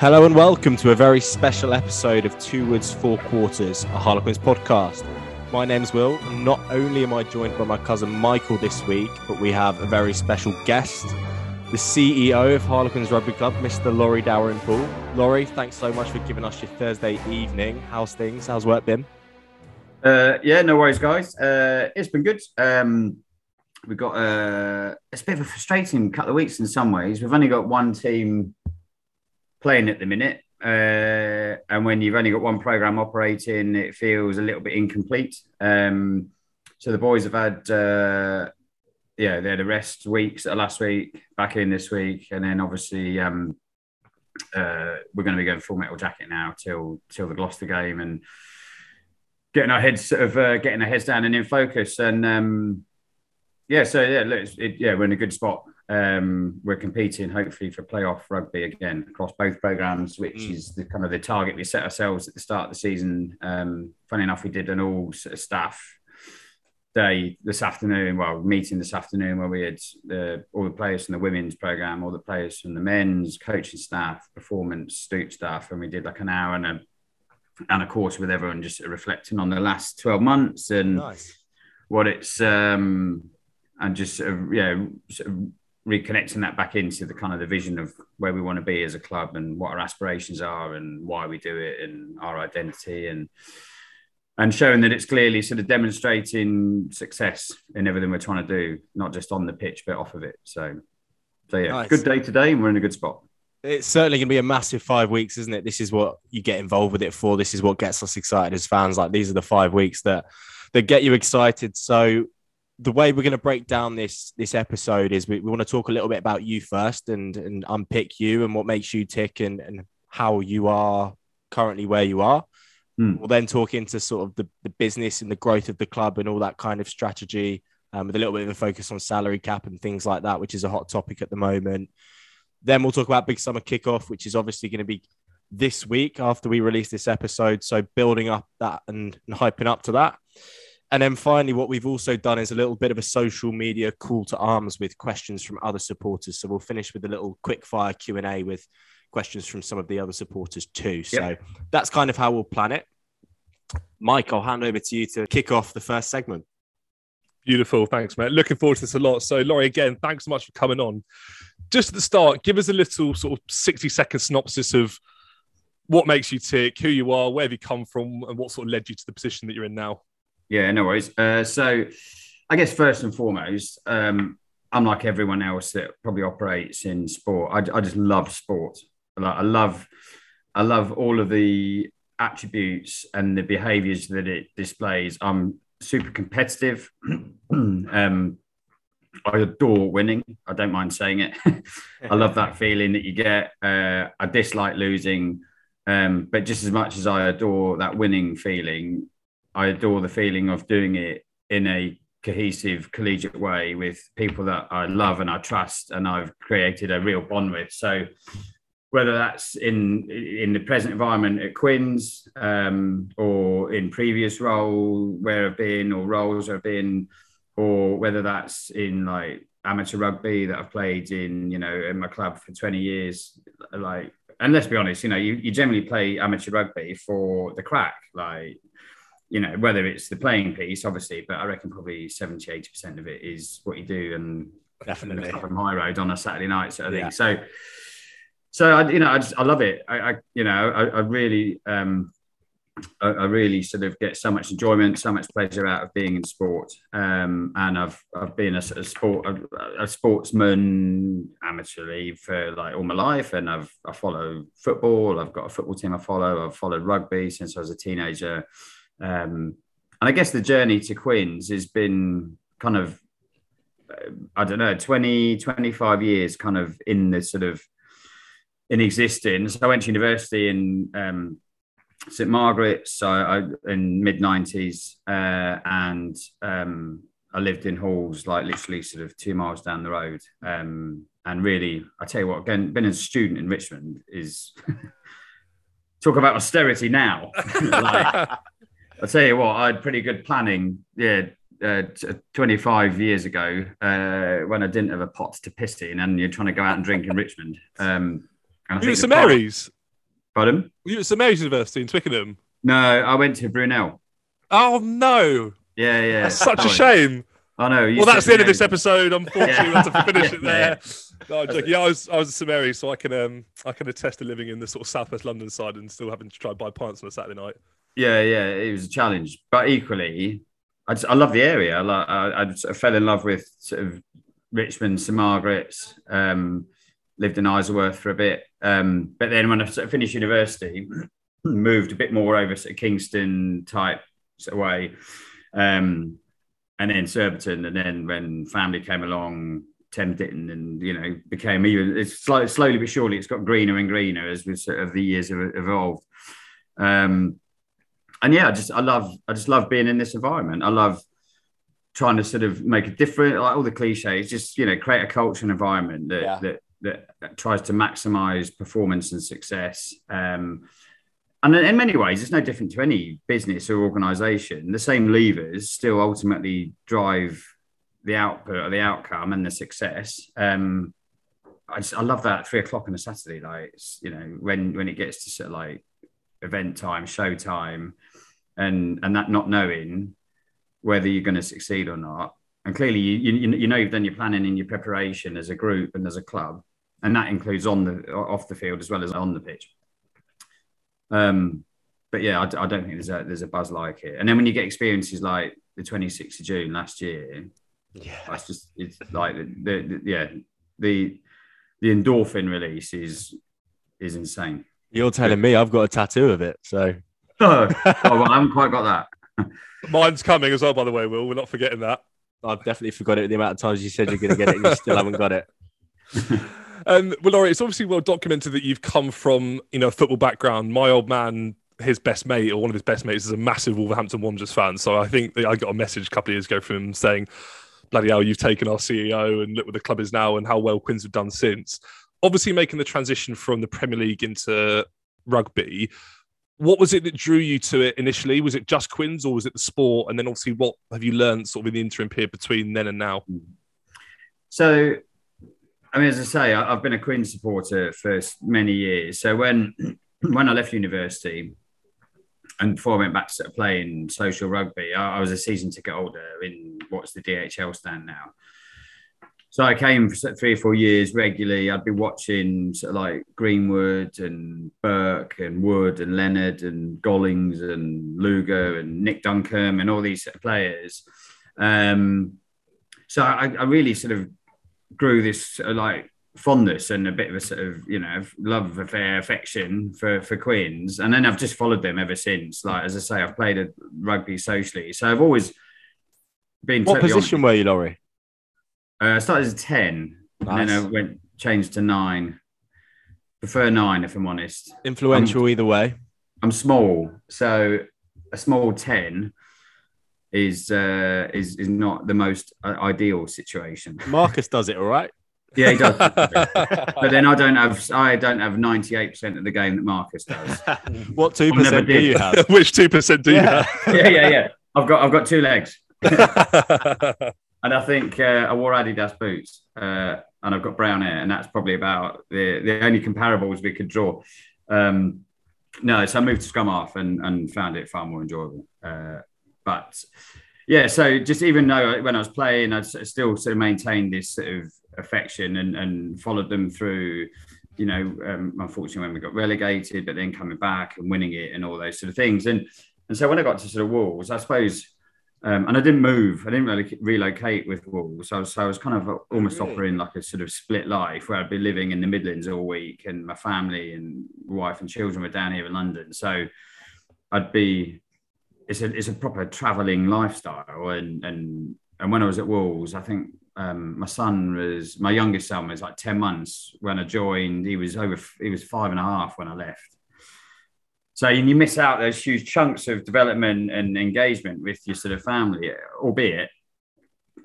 Hello and welcome to a very special episode of Two Woods Four Quarters, a Harlequins podcast. My name's Will, not only am I joined by my cousin Michael this week, but we have a very special guest, the CEO of Harlequins Rugby Club, Mr. Laurie Dalrymple. Laurie, thanks so much for giving us your Thursday evening. How's things? How's work been? Uh, yeah, no worries, guys. Uh, it's been good. Um, we've got uh, it's a bit of a frustrating couple of weeks in some ways. We've only got one team playing at the minute. Uh, and when you've only got one program operating, it feels a little bit incomplete. Um, so the boys have had, uh, yeah, they had a rest weeks last week, back in this week, and then obviously um, uh, we're going to be going full metal jacket now till till the Gloucester game and getting our heads sort of uh, getting our heads down and in focus. And um, yeah, so yeah, it, yeah, we're in a good spot um, we're competing hopefully for playoff rugby again across both programs, which mm. is the kind of the target we set ourselves at the start of the season. Um, funny enough, we did an all sort of staff day this afternoon. Well, meeting this afternoon where we had the, all the players from the women's program, all the players from the men's coaching staff, performance, stoop staff, and we did like an hour and a and a course with everyone, just reflecting on the last twelve months and nice. what it's um, and just sort of yeah. Sort of reconnecting that back into the kind of the vision of where we want to be as a club and what our aspirations are and why we do it and our identity and and showing that it's clearly sort of demonstrating success in everything we're trying to do, not just on the pitch but off of it. So, so yeah, nice. good day today, and we're in a good spot. It's certainly going to be a massive five weeks, isn't it? This is what you get involved with it for. This is what gets us excited as fans. Like these are the five weeks that that get you excited. So the way we're going to break down this this episode is we, we want to talk a little bit about you first and and unpick you and what makes you tick and, and how you are currently where you are. Mm. We'll then talk into sort of the, the business and the growth of the club and all that kind of strategy um, with a little bit of a focus on salary cap and things like that, which is a hot topic at the moment. Then we'll talk about Big Summer Kickoff, which is obviously going to be this week after we release this episode. So building up that and, and hyping up to that. And then finally, what we've also done is a little bit of a social media call to arms with questions from other supporters. So we'll finish with a little quick fire Q and A with questions from some of the other supporters too. So yep. that's kind of how we'll plan it. Mike, I'll hand over to you to kick off the first segment. Beautiful. Thanks, mate. Looking forward to this a lot. So, Laurie, again, thanks so much for coming on. Just at the start, give us a little sort of 60 second synopsis of what makes you tick, who you are, where have you come from, and what sort of led you to the position that you're in now. Yeah, no worries. Uh, so, I guess first and foremost, um, unlike everyone else that probably operates in sport, I, I just love sport. Like, I love, I love all of the attributes and the behaviours that it displays. I'm super competitive. um, I adore winning. I don't mind saying it. I love that feeling that you get. Uh, I dislike losing, um, but just as much as I adore that winning feeling, I adore the feeling of doing it in a cohesive, collegiate way with people that I love and I trust, and I've created a real bond with. So, whether that's in in the present environment at Quins um, or in previous role where I've been or roles I've been, or whether that's in like amateur rugby that I've played in, you know, in my club for 20 years, like, and let's be honest, you know, you, you generally play amateur rugby for the crack, like you know, whether it's the playing piece, obviously, but I reckon probably 70, 80% of it is what you do and definitely from high road on a Saturday night sort of yeah. thing. So, so I, you know, I just, I love it. I, I you know, I, I really, um, I, I, really sort of get so much enjoyment, so much pleasure out of being in sport. Um, and I've, I've been a, a sport, a, a, sportsman amateurly for like all my life. And I've, I follow football. I've got a football team I follow. I've followed rugby since I was a teenager. Um, and I guess the journey to Quins has been kind of, uh, I don't know, 20, 25 years kind of in the sort of in existence. I went to university in um, St Margaret's so I, in mid 90s uh, and um, I lived in halls like literally sort of two miles down the road. Um, and really, I tell you what, again, being a student in Richmond is talk about austerity now. like, I'll tell you what, I had pretty good planning. Yeah, uh, 25 years ago uh, when I didn't have a pot to piss in, and you're trying to go out and drink in Richmond. Um, and I you St Mary's? Pardon? Were you at St Mary's University in Twickenham? No, I went to Brunel. Oh no, Yeah, yeah. that's such a shame. I know. Well, that's the end of this episode. Unfortunately, we have to finish it there. No, I'm joking. Yeah, I was I was at St Mary's, so I can um I can attest to living in the sort of southwest London side and still having to try and buy pints on a Saturday night. Yeah, yeah. It was a challenge, but equally, I just I love the area. I I, I fell in love with sort of Richmond, St Margaret's. Um, lived in Isleworth for a bit, um, but then when I sort of finished university, moved a bit more over sort of Kingston type sort of way, um, and then Surbiton, and then when family came along, Ditton, and you know became even. It's slowly, slowly but surely, it's got greener and greener as we sort of the years have evolved. Um, and yeah, I just I love I just love being in this environment. I love trying to sort of make a different like all the cliches, just you know, create a culture and environment that Yeah. that, that tries to maximize performance and success. Um, and in many ways, it's no different to any business or organization. The same levers still ultimately drive the output or the outcome and the success. Um, I just I love that three o'clock on a Saturday, like it's, you know, when when it gets to sort of like event time, show time, and and that not knowing whether you're going to succeed or not. And clearly, you, you you know you've done your planning and your preparation as a group and as a club, and that includes on the off the field as well as on the pitch. Um, but yeah, I, I don't think there's a there's a buzz like it. And then when you get experiences like the 26th of June last year, Yeah. that's just it's like the, the, the yeah the the endorphin release is is insane. You're telling me I've got a tattoo of it. So Oh, oh well, I haven't quite got that. Mine's coming as well, by the way. Will we're not forgetting that. I've definitely forgot it the amount of times you said you're going to get it and you still haven't got it. Um, well, Laurie, it's obviously well documented that you've come from you know a football background. My old man, his best mate or one of his best mates, is a massive Wolverhampton Wanderers fan. So I think that I got a message a couple of years ago from him saying, "Bloody hell, you've taken our CEO and look where the club is now and how well Quins have done since." Obviously, making the transition from the Premier League into rugby. What was it that drew you to it initially? Was it just Quins or was it the sport? And then obviously, what have you learned sort of in the interim period between then and now? So, I mean, as I say, I've been a Queen supporter for many years. So when when I left university and before I went back to playing social rugby, I, I was a season ticket holder in what's the DHL stand now. So I came for three or four years regularly. I'd be watching sort of like Greenwood and Burke and Wood and Leonard and Gollings and Lugo and Nick Duncombe and all these sort of players. Um, so I, I really sort of grew this sort of like fondness and a bit of a sort of you know love affair affection for for Quins and then I've just followed them ever since like as I say I've played a rugby socially so I've always been What totally position honest. were you, Laurie? Uh, I started as a 10 and then I went changed to 9 prefer 9 if I'm honest Influential either way. I'm small so a small 10 is uh is is not the most uh, ideal situation Marcus does it all right. yeah he does but then I don't have I don't have ninety eight percent of the game that Marcus does. what two percent do did. you have? Which two percent do you have? yeah, yeah, yeah. I've got I've got two legs, yeah, and I think uh, I wore Adidas boots, uh, and I've got brown hair, and that's probably about the the only comparables we could draw. Um, no, so I moved to scrum half and and found it far more enjoyable. Uh, but yeah, so just even though when I was playing, I still sort of maintained this sort of affection and and followed them through. You know, um, unfortunately, when we got relegated, but then coming back and winning it and all those sort of things. And and so when I got to sort of Wolves, I suppose, um, and I didn't move, I didn't really relocate with Wolves. So I was, so I was kind of almost Really? offering like a sort of split life where I'd be living in the Midlands all week, and my family and wife and children were down here in London. So I'd be, it's a it's a proper traveling lifestyle, and and and when I was at Wolves, I think um, my son was my youngest son was like ten months when I joined. He was over he was five and a half when I left. So you miss out those huge chunks of development and engagement with your sort of family, albeit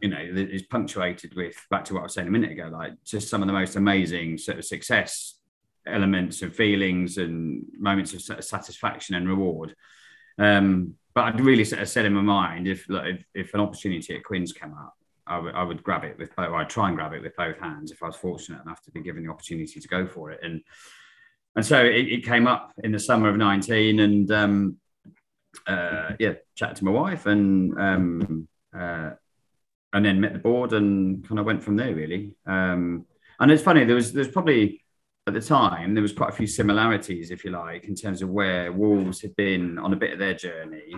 you know is punctuated with back to what I was saying a minute ago, like just some of the most amazing sort of success elements and feelings and moments of satisfaction and reward. Um, but I'd really sort of said in my mind if like, if, if an opportunity at Quins came up, I would grab it with both. I'd try and grab it with both hands if I was fortunate enough to be given the opportunity to go for it. And and so it, it, came up in the summer of 19 and um, uh, yeah, chatted to my wife and um, uh, and then met the board and kind of went from there really. Um, and it's funny, there was there's probably at the time there was quite a few similarities, if you like, in terms of where Wolves had been on a bit of their journey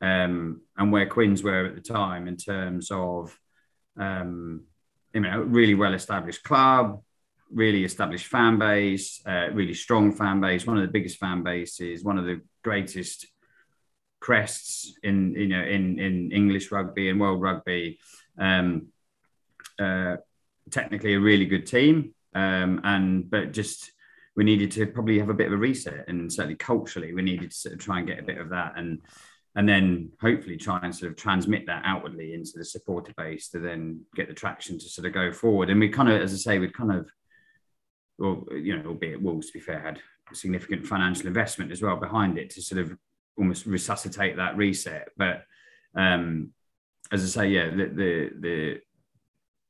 um, and where Quins were at the time in terms of um, you know really well established club, really established fan base, uh, really strong fan base, one of the biggest fan bases, one of the greatest crests in you know in in English rugby and world rugby. Um, uh, technically a really good team, um, and but just we needed to probably have a bit of a reset, and certainly culturally we needed to sort of try and get a bit of that, and and then hopefully try and sort of transmit that outwardly into the supporter base to then get the traction to sort of go forward. And we kind of, as I say, we kind of, well, you know, albeit Wolves to be fair had significant financial investment as well behind it to sort of almost resuscitate that reset. But um, as I say, yeah, the the the,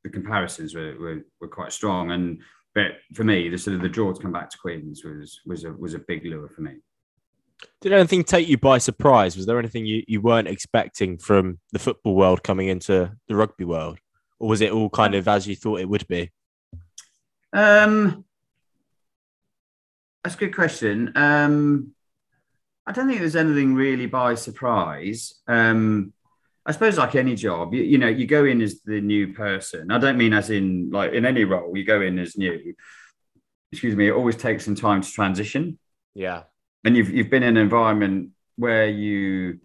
the comparisons were, were, were quite strong, and but for me, the sort of the draw to come back to Quins was was a was a big lure for me. Did anything take you by surprise? Was there anything you, you weren't expecting from the football world coming into the rugby world, or was it all kind of as you thought it would be? Um, that's a good question. Um, I don't think there's anything really by surprise. Um, I suppose like any job, you, you, know, you go in as the new person. I don't mean as in like in any role, you go in as new. Excuse me. It always takes some time to transition. Yeah. And you've you've been in an environment where you,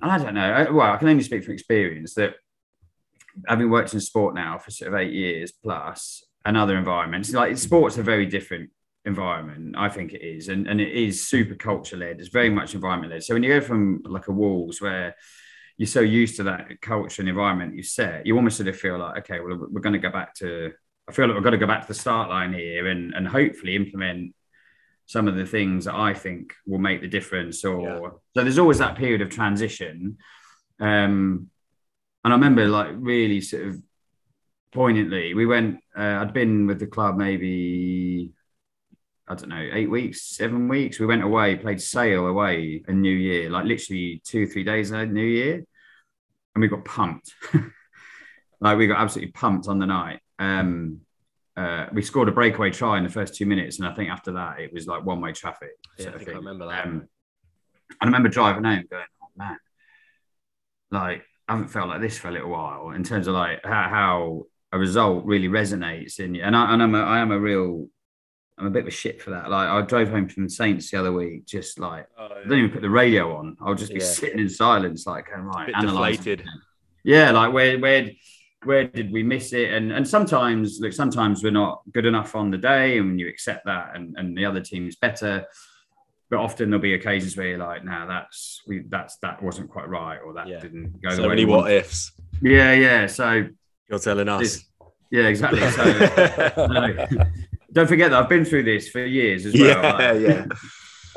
I don't know. Well, I can only speak from experience that having worked in sport now for sort of eight years plus, and other environments, like sports are very different environment. I think it is, and and it is super culture led. It's very much environment led. So when you go from like a Wolves where you're so used to that culture and environment you set, you almost sort of feel like, okay, well, we're going to go back to. I feel like we've got to go back to the start line here and and hopefully implement some of the things that I think will make the difference. Or yeah. so there's always that period of transition. Um, and I remember like really sort of poignantly, we went. Uh, I'd been with the club maybe I don't know, eight weeks, seven weeks. We went away, played Sale away in New Year, like literally two, three days of New Year. And we got pumped. like we got absolutely pumped on the night. Um, uh, we scored a breakaway try in the first two minutes. And I think after that, it was like one way traffic. Yeah, I, think I remember that. Um, I remember driving home going, oh man, like I haven't felt like this for a little while in terms of like how, how a result really resonates in you. And, I, and I'm a, I am a real I'm a bit of a shit for that. Like I drove home from the Saints the other week, just like oh, yeah. I don't even put the radio on. I'll just be yeah. sitting in silence, like going right, deflated. Yeah, like where where where did we miss it? And and sometimes look, sometimes we're not good enough on the day, and you accept that, and and the other team is better. But often there'll be occasions where you're like, "Now nah, that's we that's that wasn't quite right, or that yeah. didn't go." So many what ifs. Yeah, yeah. So you're telling us. Yeah, exactly. So, don't forget that I've been through this for years as well. Yeah, like, yeah.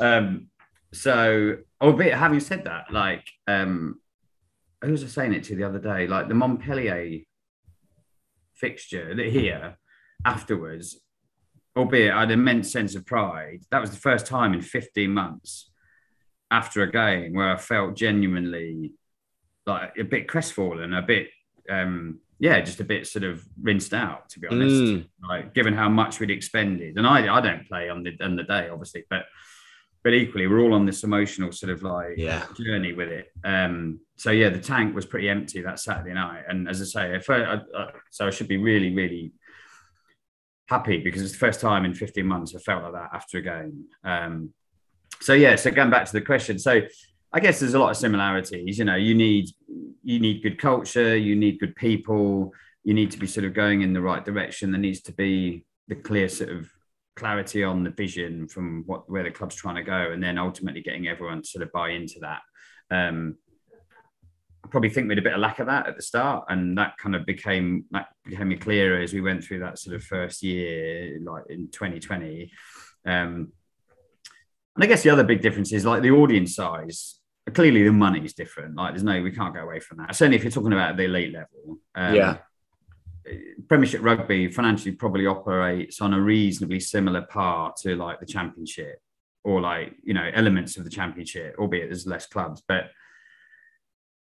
um, so, albeit having said that, like, um, who was I saying it to the other day? Like the Montpellier fixture that here afterwards, albeit I had an immense sense of pride. That was the first time in 15 months after a game where I felt genuinely like a bit crestfallen, a bit um, yeah, just a bit sort of rinsed out, to be honest. Mm. Like given how much we'd expended, and I I don't play on the on the day, obviously, but but equally we're all on this emotional sort of like yeah. journey with it. Um, so yeah, the tank was pretty empty that Saturday night, and as I say, if I, I, I, so I should be really really happy because it's the first time in 15 months I felt like that after a game. Um, so yeah, so going back to the question, so I guess there's a lot of similarities. You know, you need you need good culture, you need good people, you need to be sort of going in the right direction. There needs to be the clear sort of clarity on the vision from what where the club's trying to go, and then ultimately getting everyone to sort of buy into that. Um, I probably think we had a bit of lack of that at the start, and that kind of became that became clearer as we went through that sort of first year, like in 2020. Um, and I guess the other big difference is like the audience size. Clearly, the money is different. Like, there's no, we can't go away from that. Certainly, if you're talking about the elite level. Um, yeah. Premiership rugby financially probably operates on a reasonably similar par to like the Championship or like you know elements of the Championship, albeit there's less clubs, but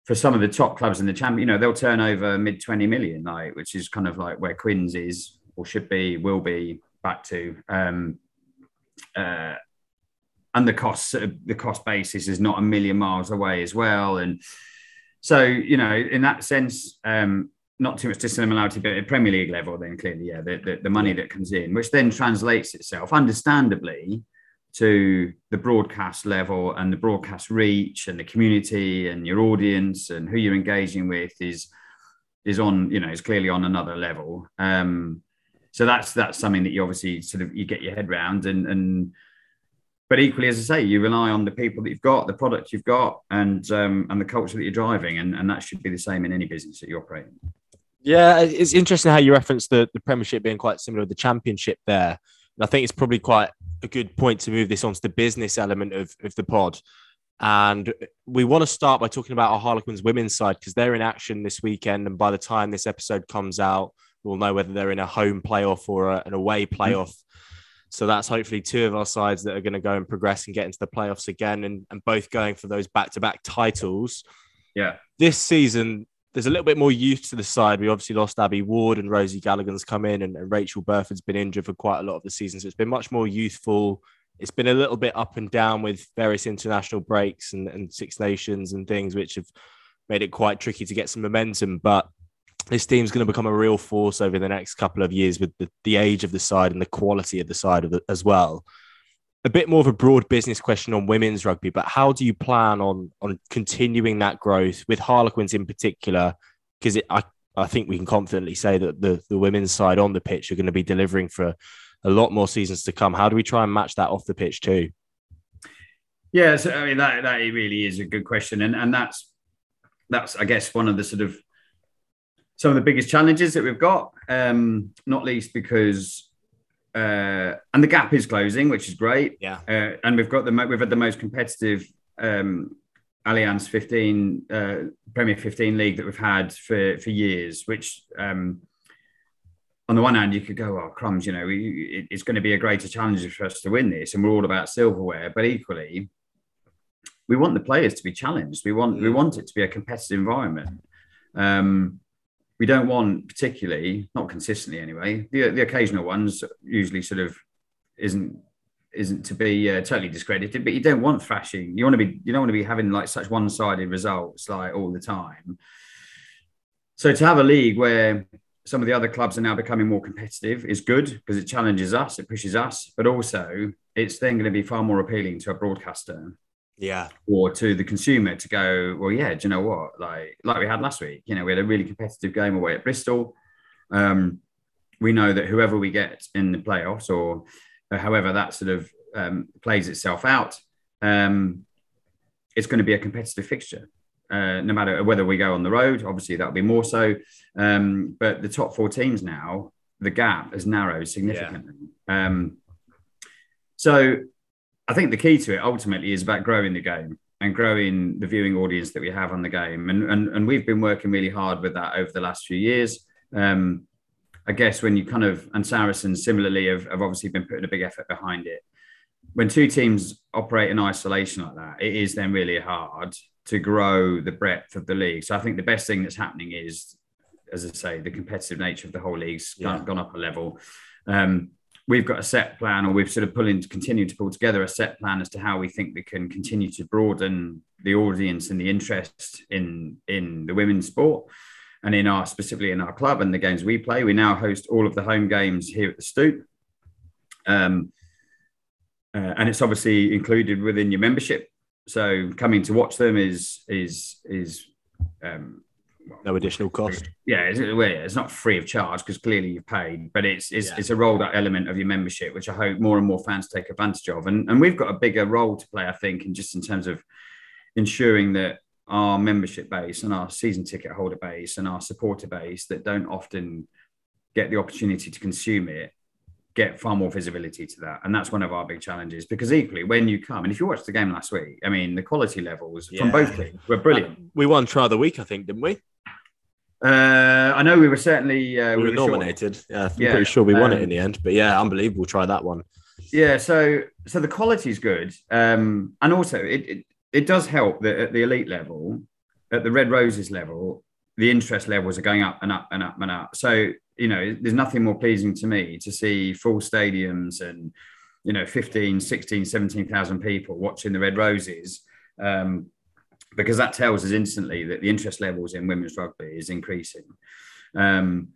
for some of the top clubs in the champion, you know, they'll turn over mid 20 million, like, which is kind of like where Quins is or should be, will be back to. Um, uh, and the cost, the cost basis is not a million miles away as well. And so, you know, in that sense, um, not too much dissimilarity, but at Premier League level, then clearly, yeah, the, the, the money that comes in, which then translates itself, understandably, to the broadcast level and the broadcast reach and the community and your audience and who you're engaging with is is on you know is clearly on another level um so that's that's something that you obviously sort of you get your head around and and but equally as i say you rely on the people that you've got the product you've got and um and the culture that you're driving and and that should be the same in any business that you operate in yeah it's interesting how you reference the the premiership being quite similar to the championship there and I think it's probably quite a good point to move this on to the business element of, of the pod. And we want to start by talking about our Harlequins women's side because they're in action this weekend. And by the time this episode comes out, we'll know whether they're in a home playoff or a, an away mm-hmm. playoff. Mm-hmm. So that's hopefully two of our sides that are going to go and progress and get into the playoffs again and, and both going for those back to back titles. Yeah. This season, there's a little bit more youth to the side. We obviously lost Abby Ward and Rosie Galligan's come in, and, and, Rachel Burford's been injured for quite a lot of the season. So it's been much more youthful. It's been a little bit up and down with various international breaks and, and Six Nations and things, which have made it quite tricky to get some momentum. But this team's going to become a real force over the next couple of years with the, the age of the side and the quality of the side of the, as well a bit more of a broad business question on women's rugby, but how do you plan on on continuing that growth with Harlequins in particular? Because I I think we can confidently say that the the women's side on the pitch are going to be delivering for a lot more seasons to come. How do we try and match that off the pitch too? Yeah, so, I mean that that really is a good question, and and that's that's I guess one of the sort of some of the biggest challenges that we've got, um, not least because uh, and the gap is closing, which is great. Yeah, uh, and we've got the we've had the most competitive um, Allianz 15 uh, Premier 15 league that we've had for for years. Which um, on the one hand, you could go, "Oh, crumbs!" You know, we, it's going to be a greater challenge for us to win this, and we're all about silverware. But equally, we want the players to be challenged. We want mm. we want it to be a competitive environment. Um, we don't want particularly not consistently anyway the, the occasional ones usually sort of isn't isn't to be uh, totally discredited but you don't want thrashing. You want to be you don't want to be having like such one-sided results like all the time. So to have a league where some of the other clubs are now becoming more competitive is good because it challenges us it pushes us but also it's then going to be far more appealing to a broadcaster yeah. or to the consumer to go well yeah do you know what? Like like we had last week you know we had a really competitive game away at bristol. Um, we know that whoever we get in the playoffs or, however that sort of um, plays itself out um, it's going to be a competitive fixture uh, no matter whether we go on the road obviously that'll be more so um, but the top four teams now the gap has narrowed significantly. Yeah. Um, so I think the key to it ultimately is about growing the game and growing the viewing audience that we have on the game. And, and, and we've been working really hard with that over the last few years. Um, I guess when you kind of, and Saracens similarly have, have obviously been putting a big effort behind it. When two teams operate in isolation like that, it is then really hard to grow the breadth of the league. So I think the best thing that's happening is, as I say, the competitive nature of the whole league's yeah. gone, gone up a level. Um, we've got a set plan, or we've sort of pulling continue to pull together a set plan as to how we think we can continue to broaden the audience and the interest in in the women's sport and in our specifically in our club and the games we play. We now host all of the home games here at the Stoop. Um, uh, and it's obviously included within your membership. So coming to watch them is is is um, no additional cost. Yeah, it's, it's not free of charge because clearly you've paid, but it's it's, yeah. it's a rolled out element of your membership, which I hope more and more fans take advantage of. And and we've got a bigger role to play, I think, in just in terms of ensuring that our membership base and our season ticket holder base and our supporter base that don't often get the opportunity to consume it get far more visibility to that. And that's one of our big challenges because equally, when you come, and if you watched the game last week, I mean, the quality levels yeah. from both teams were brilliant. We won try the week, I think, didn't we? Uh, I know we were certainly uh, we, we were nominated. Yeah, I'm Yeah, pretty sure we won it um, in the end. But yeah, unbelievable. Try that one. Yeah, so so the quality is good, um, and also it, it it does help that at the elite level, at the Red Roses level, the interest levels are going up and up and up and up. So you know, there's nothing more pleasing to me to see full stadiums and you know 15, 16, 17,000 people watching the Red Roses. Um, because that tells us instantly that the interest levels in women's rugby is increasing. Um,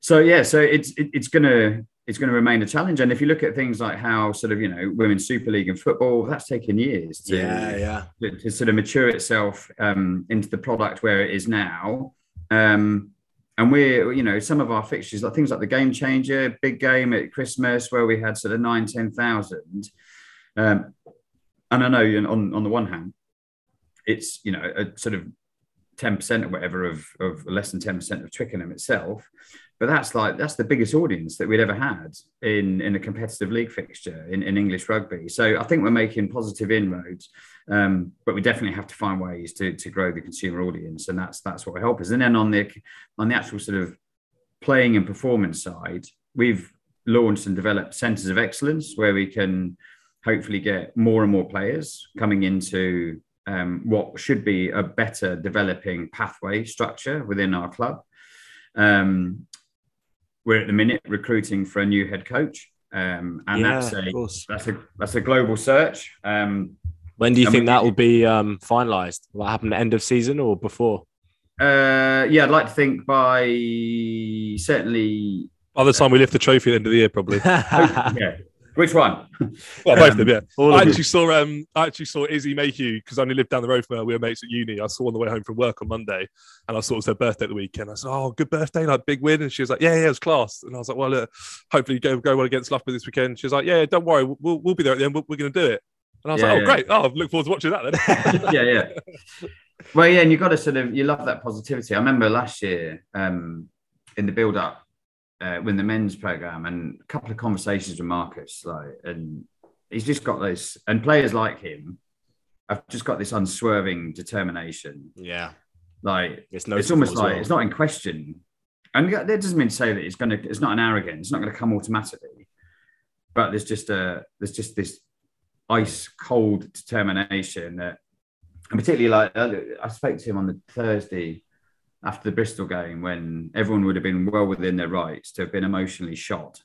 so yeah, so it's it, it's gonna it's going to remain a challenge. And if you look at things like how sort of you know women's Super League and football, that's taken years to, Yeah, yeah. to, to sort of mature itself um, into the product where it is now. Um, and we're, you know, some of our fixtures, like things like the Game Changer, big game at Christmas, where we had sort of nine, 10,000. Um, and I know know, on, on the one hand, it's, you know, a sort of 10% or whatever of, of less than 10% of Twickenham itself. But that's like, that's the biggest audience that we'd ever had in, in a competitive league fixture in, in English rugby. So I think we're making positive inroads. Um, but we definitely have to find ways to, to grow the consumer audience, and that's that's what will help us. And then on the on the actual sort of playing and performance side, we've launched and developed centres of excellence where we can hopefully get more and more players coming into um, what should be a better developing pathway structure within our club. Um, we're at the minute recruiting for a new head coach, um, and Yeah, that's of a course. that's a that's a global search. Um, When do you think we- that will be um, finalised? Will that happen at end of season or before? Uh, yeah, I'd like to think by certainly. By the time we lift the trophy at the end of the year, probably. Yeah. Which one? Well, both of them, yeah. All I of them. actually saw um I actually saw Izzy Mayhew because I only lived down the road from her. We were mates at uni. I saw on the way home from work on Monday, and I saw it was her birthday at the weekend. I said, "Oh, good birthday, like big win." And she was like, "Yeah, yeah, it was class." And I was like, "Well, look, hopefully you go go well against Loughborough this weekend." She was like, "Yeah, yeah, don't worry, we'll we'll be there at the end. We're, we're going to do it." And I was Yeah, like, "Oh, yeah. great! Oh, I look forward to watching that then." yeah, yeah. Well, yeah, and you've got to sort of you love that positivity. I remember last year um, in the build up uh, with the men's program and a couple of conversations with Marcus, like, and he's just got this, and players like him have just got this unswerving determination. yeah, Like it's, it's almost like it's not in question. And that doesn't mean to say that it's going to. It's not an arrogance. It's not going to come automatically. But there's just a. There's just this ice cold determination that, and particularly like I spoke to him on the Thursday after the Bristol game when everyone would have been well within their rights to have been emotionally shot.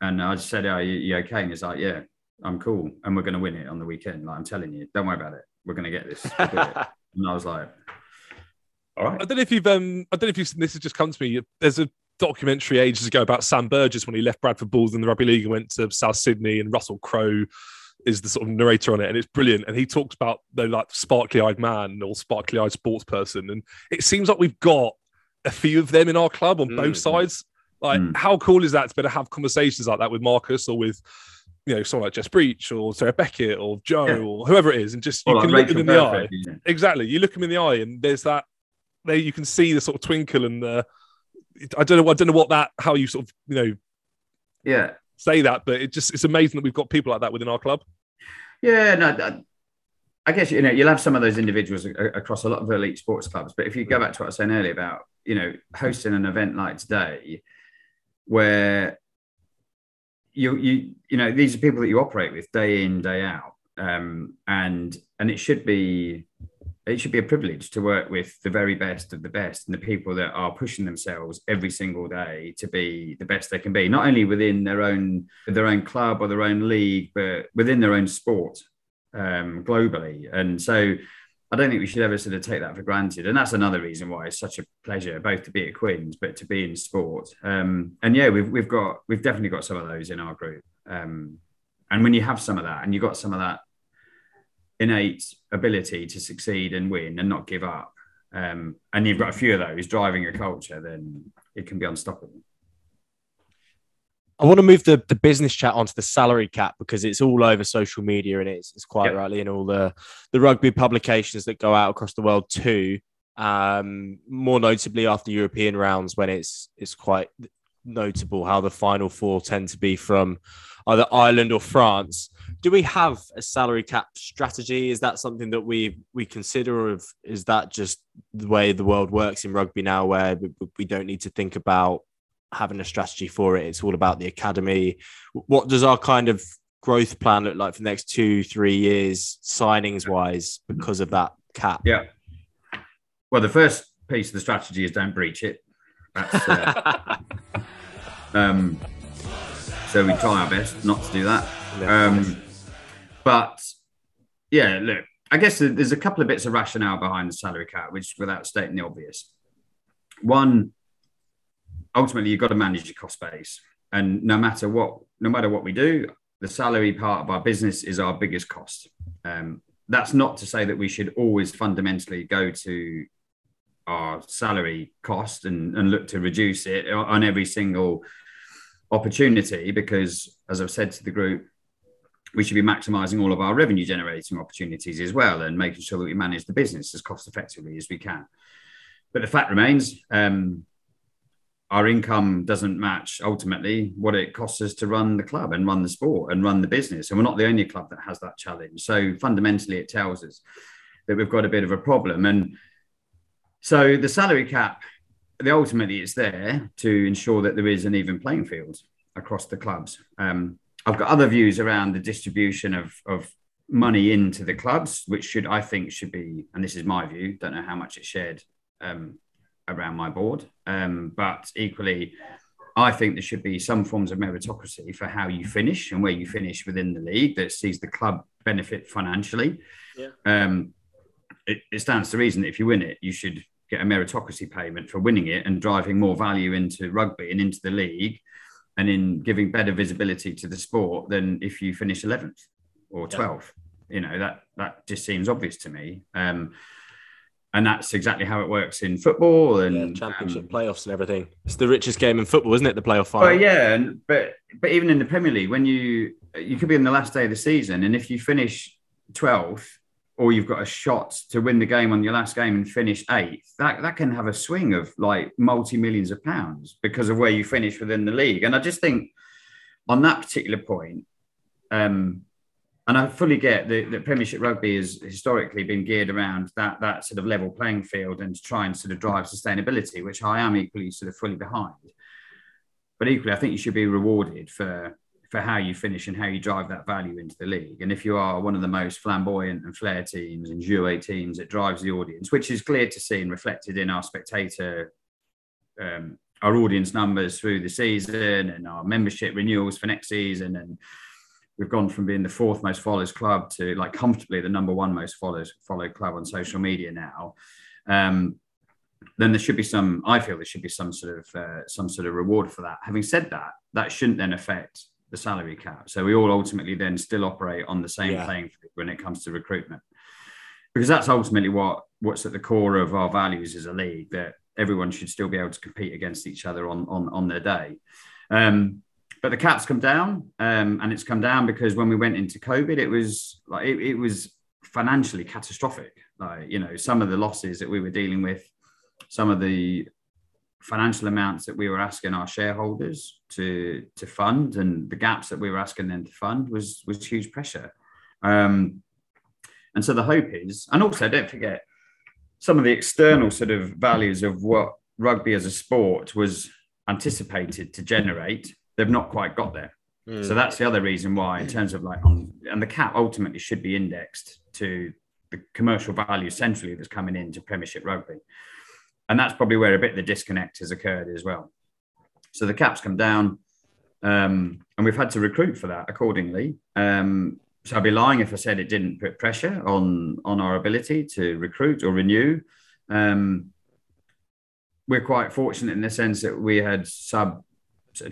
And I just said, "Are you, you okay?" And he's like, "Yeah, I'm cool, and we're going to win it on the weekend. Like I'm telling you, don't worry about it. We're going to get this." We'll and I was like, "All right." I don't know if you've um I don't know if you've this has just come to me. There's a documentary ages ago about Sam Burgess when he left Bradford Bulls in the rugby league and went to South Sydney and Russell Crowe is the sort of narrator on it and it's brilliant and he talks about the like sparkly eyed man or sparkly eyed sports person and it seems like we've got a few of them in our club on both Mm. sides like Mm. how cool is that to be able to have conversations like that with Marcus or with you know someone like Jess Breach or Sarah Beckett or Joe Yeah. or whoever it is and just you like can look them in the eye know. exactly. You look them in the eye, and there's that. There, you can see the sort of twinkle and the. I don't know. I don't know what that. How you sort of you know Yeah, say that, but it just it's amazing that we've got people like that within our club. Yeah, no, I- guess you know you'll have some of those individuals across a lot of elite sports clubs. But if you go back to what I was saying earlier about you know hosting an event like today, where you you you know these are people that you operate with day in day out, um, and and it should be it should be a privilege to work with the very best of the best and the people that are pushing themselves every single day to be the best they can be, not only within their own their own club or their own league, but within their own sport um, globally. And so I don't think we should ever sort of take that for granted. And that's another reason why it's such a pleasure both to be at Quins, but to be in sport. Um, and yeah, we've we've got we've definitely got some of those in our group. Um, and when you have some of that, and you've got some of that innate ability to succeed and win and not give up, um, and you've got a few of those driving a culture, then it can be unstoppable. I want to move the, the business chat onto the salary cap because it's all over social media and it's, it's quite Yep. rightly in all the, the rugby publications that go out across the world too. Um, more notably after European rounds when it's it's quite notable how the final four tend to be from either Ireland or France. Do we have a salary cap strategy? Is that something that we we consider, or is that just the way the world works in rugby now, where we, we don't need to think about having a strategy for it? It's all about the academy. What does our kind of growth plan look like for the next two, three years, signings wise, because of that cap? Yeah. Well, the first piece of the strategy is don't breach it. That's, uh, um, so we try our best not to do that. Um, but yeah, look, I guess there's a couple of bits of rationale behind the salary cap, which, without stating the obvious, one, ultimately you've got to manage your cost base, and no matter what, no matter what we do, the salary part of our business is our biggest cost. Um, that's not to say that we should always fundamentally go to our salary cost and, and look to reduce it on every single opportunity because as i've said to the group we should be maximizing all of our revenue generating opportunities as well and making sure that we manage the business as cost effectively as we can. But the fact remains um, our income doesn't match ultimately what it costs us to run the club and run the sport and run the business. And we're not the only club that has that challenge. So fundamentally it tells us that we've got a bit of a problem. And so the salary cap, the ultimately it's there to ensure that there is an even playing field across the clubs. Um, I've got other views around the distribution of, of money into the clubs, which should I think should be, and this is my view. Don't know how much it's shared um, around my board, um, but equally, I think there should be some forms of meritocracy for how you finish and where you finish within the league that sees the club benefit financially. Yeah. Um, it, it stands to reason that if you win it, you should get a meritocracy payment for winning it and driving more value into rugby and into the league and in giving better visibility to the sport than if you finish 11th or 12th yeah. you know that that just seems obvious to me. Um, and that's exactly how it works in football and yeah, championship um, playoffs and everything. It's the richest game in football isn't it? The playoff final. Well, yeah and, but but even in the premier league when you you could be in the last day of the season and if you finish 12th or you've got a shot to win the game on your last game and finish eighth, that, that can have a swing of like multi millions of pounds because of where you finish within the league. And I just think on that particular point, um, and I fully get that the Premiership rugby has historically been geared around that that sort of level playing field and to try and sort of drive sustainability, which I am equally sort of fully behind. But equally, I think you should be rewarded for for how you finish and how you drive that value into the league. And if you are one of the most flamboyant and flair teams and jouet teams, it drives the audience, which is clear to see and reflected in our spectator, um, our audience numbers through the season and our membership renewals for next season. And we've gone from being the fourth most followed club to like comfortably the number one most followed followed club on social media now. Um, then there should be some. I feel there should be some sort of uh, some sort of reward for that. Having said that, that shouldn't then affect the salary cap. So we all ultimately then still operate on the same yeah. playing field when it comes to recruitment, because that's ultimately what what's at the core of our values as a league that everyone should still be able to compete against each other on on, on their day. Um, but the cap's come down, um, and it's come down because when we went into COVID, it was like it, it was financially catastrophic. Like you know, some of the losses that we were dealing with, some of the financial amounts that we were asking our shareholders to to fund and the gaps that we were asking them to fund was was huge pressure. Um, and so the hope is and also don't forget some of the external sort of values of what rugby as a sport was anticipated to generate they've not quite got there. Mm. so that's the other reason why in terms of like on and the cap ultimately should be indexed to the commercial value centrally that's coming into premiership rugby and that's probably where a bit of the disconnect has occurred as well. So the caps come down, um, and we've had to recruit for that accordingly. Um, so I'd be lying if I said it didn't put pressure on on our ability to recruit or renew. Um, we're quite fortunate in the sense that we had sub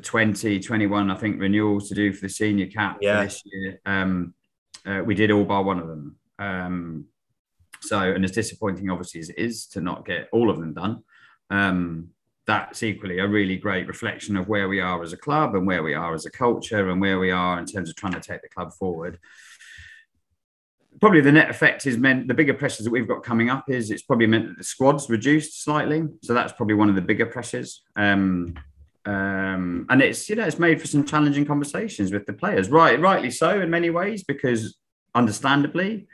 20, 21, I think, renewals to do for the senior cap yeah. this year. Um, uh, we did all by one of them. So, and as disappointing obviously as it is to not get all of them done, um, that's equally a really great reflection of where we are as a club and where we are as a culture and where we are in terms of trying to take the club forward. Probably the net effect is meant the bigger pressures that we've got coming up is it's probably meant that the squad's reduced slightly. So that's probably one of the bigger pressures. Um, Um, and it's you know it's made for some challenging conversations with the players, right? Rightly so in many ways, because understandably,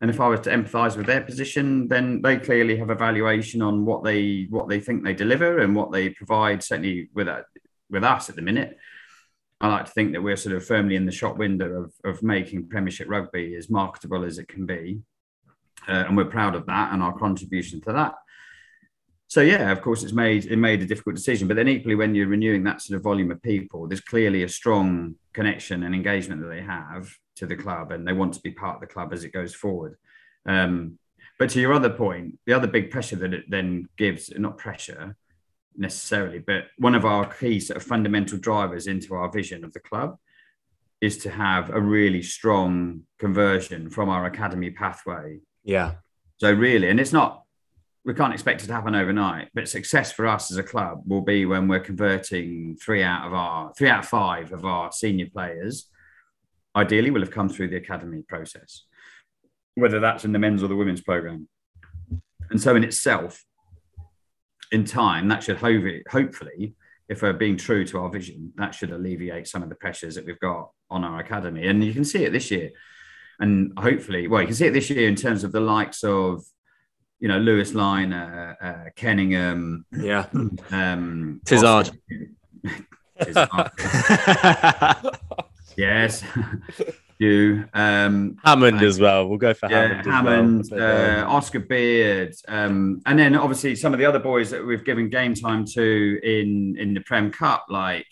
and if I was to empathise with their position, then they clearly have a valuation on what they what they think they deliver and what they provide. Certainly with that, with us at the minute, I like to think that we're sort of firmly in the shop window of of making Premiership rugby as marketable as it can be, uh, and we're proud of that and our contribution to that so yeah, of course, it's made it made a difficult decision. But then equally, when you're renewing that sort of volume of people, there's clearly a strong connection and engagement that they have to the club, and they want to be part of the club as it goes forward. Um, but to your other point, the other big pressure that it then gives, not pressure necessarily, but one of our key sort of fundamental drivers into our vision of the club is to have a really strong conversion from our academy pathway. Yeah. So really, and it's not we can't expect it to happen overnight, but success for us as a club will be when we're converting three out of our three out of five of our senior players. Ideally, will have come through the academy process, whether that's in the men's or the women's program. And so, in itself, in time, that should hopefully, if we're being true to our vision, that should alleviate some of the pressures that we've got on our academy. And you can see it this year. And hopefully, well, you can see it this year in terms of the likes of you know, Louis Lynagh, uh, uh, Kenningham. Yeah. Um, Tizard. yes. you. Um, Hammond as well. We'll go for yeah, Hammond. Hammond, well. uh, Oscar Beard, um, and then obviously some of the other boys that we've given game time to in in the Prem Cup, like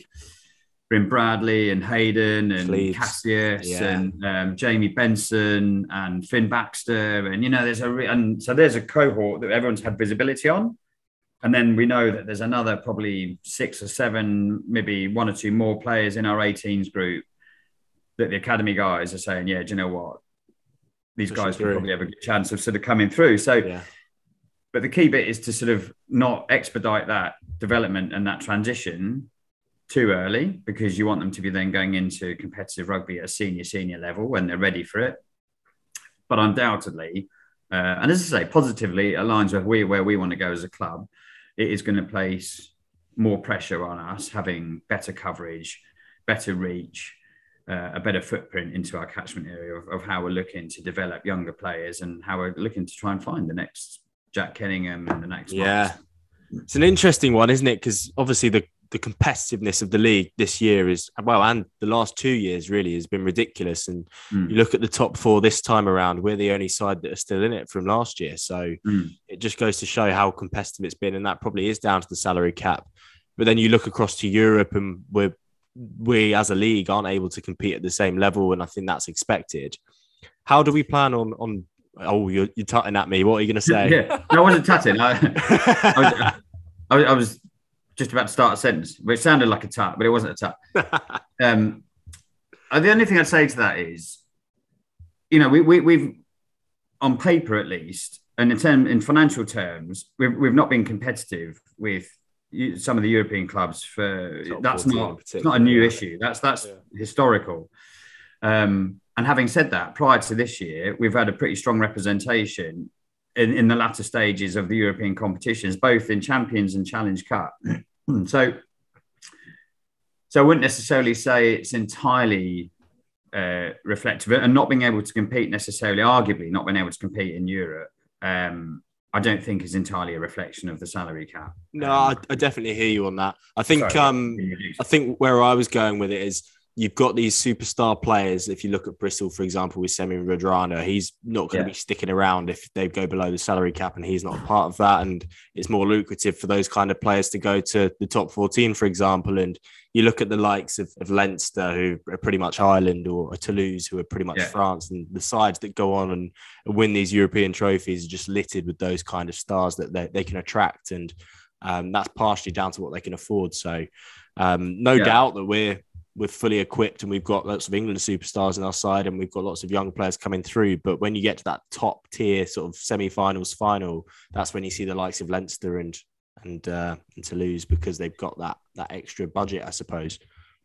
Bryn Bradley and Hayden and Fleets. Cassius yeah. and um, Jamie Benson and Finn Baxter. And, you know, there's a, re- and so there's a cohort that everyone's had visibility on. And then we know that there's another probably six or seven, maybe one or two more players in our 18s group that the academy guys are saying, yeah, do you know what? These Pushing guys will probably have a good chance of sort of coming through. So, yeah. but the key bit is to sort of not expedite that development and that transition too early because you want them to be then going into competitive rugby at a senior senior level when they're ready for it. But undoubtedly, uh, and as I say, positively aligns with we, where we want to go as a club. It is going to place more pressure on us having better coverage, better reach, uh, a better footprint into our catchment area of, of, how we're looking to develop younger players and how we're looking to try and find the next Jack Kenningham and the next. Yeah. It's an interesting one, isn't it? Because obviously the the competitiveness of the league this year is well, and the last two years really has been ridiculous. And mm. you look at the top four this time around, we're the only side that are still in it from last year. So mm. it just goes to show how competitive it's been, and that probably is down to the salary cap. But then you look across to Europe, and we're we as a league aren't able to compete at the same level, and I think that's expected. How do we plan on on? Oh, you're, you're tutting at me. What are you going to say? Yeah, no, I wasn't tutting. I, I, was, I was just about to start a sentence, which sounded like a tut, but it wasn't a tut. um, uh, the only thing I'd say to that is, you know, we, we, we've, on paper at least, and in term in financial terms, we've, we've not been competitive with some of the European clubs for Top that's not it's not a new yeah. issue. That's that's yeah. historical. Um, and having said that, prior to this year, we've had a pretty strong representation in, in the latter stages of the European competitions, both in Champions and Challenge Cup. so, so I wouldn't necessarily say it's entirely uh, reflective, and not being able to compete necessarily, arguably not being able to compete in Europe. Um, I don't think is entirely a reflection of the salary cap. No, um, I, I, definitely hear you on that. I think sorry, um, I think where I was going with it is you've got these superstar players. If you look at Bristol, for example, with Semi Radradra, he's not going to yeah. be sticking around if they go below the salary cap, and he's not a part of that. And it's more lucrative for those kind of players to go to the top 14, for example. And you look at the likes of, of Leinster, who are pretty much Ireland, or, or Toulouse, who are pretty much yeah. France, and the sides that go on and win these European trophies are just littered with those kind of stars that they, they can attract. And um, that's partially down to what they can afford. So, um, no yeah. doubt that we're we're fully equipped and we've got lots of England superstars on our side and we've got lots of young players coming through. But when you get to that top tier sort of semi-finals final, that's when you see the likes of Leinster and and uh, and Toulouse because they've got that that extra budget, I suppose.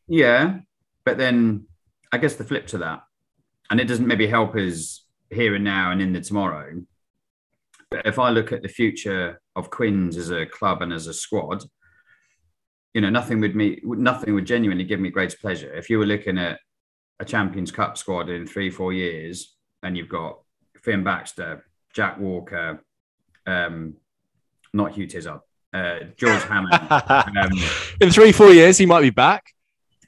Yeah, but then I guess the flip to that, and it doesn't maybe help us here and now and in the tomorrow. But if I look at the future of Quins as a club and as a squad, you know, nothing would me, nothing would genuinely give me greater pleasure if you were looking at a Champions Cup squad in three, four years, and you've got Finn Baxter, Jack Walker, um, not Hugh Tizard, uh, George Hammond. Um, in three, four years, he might be back.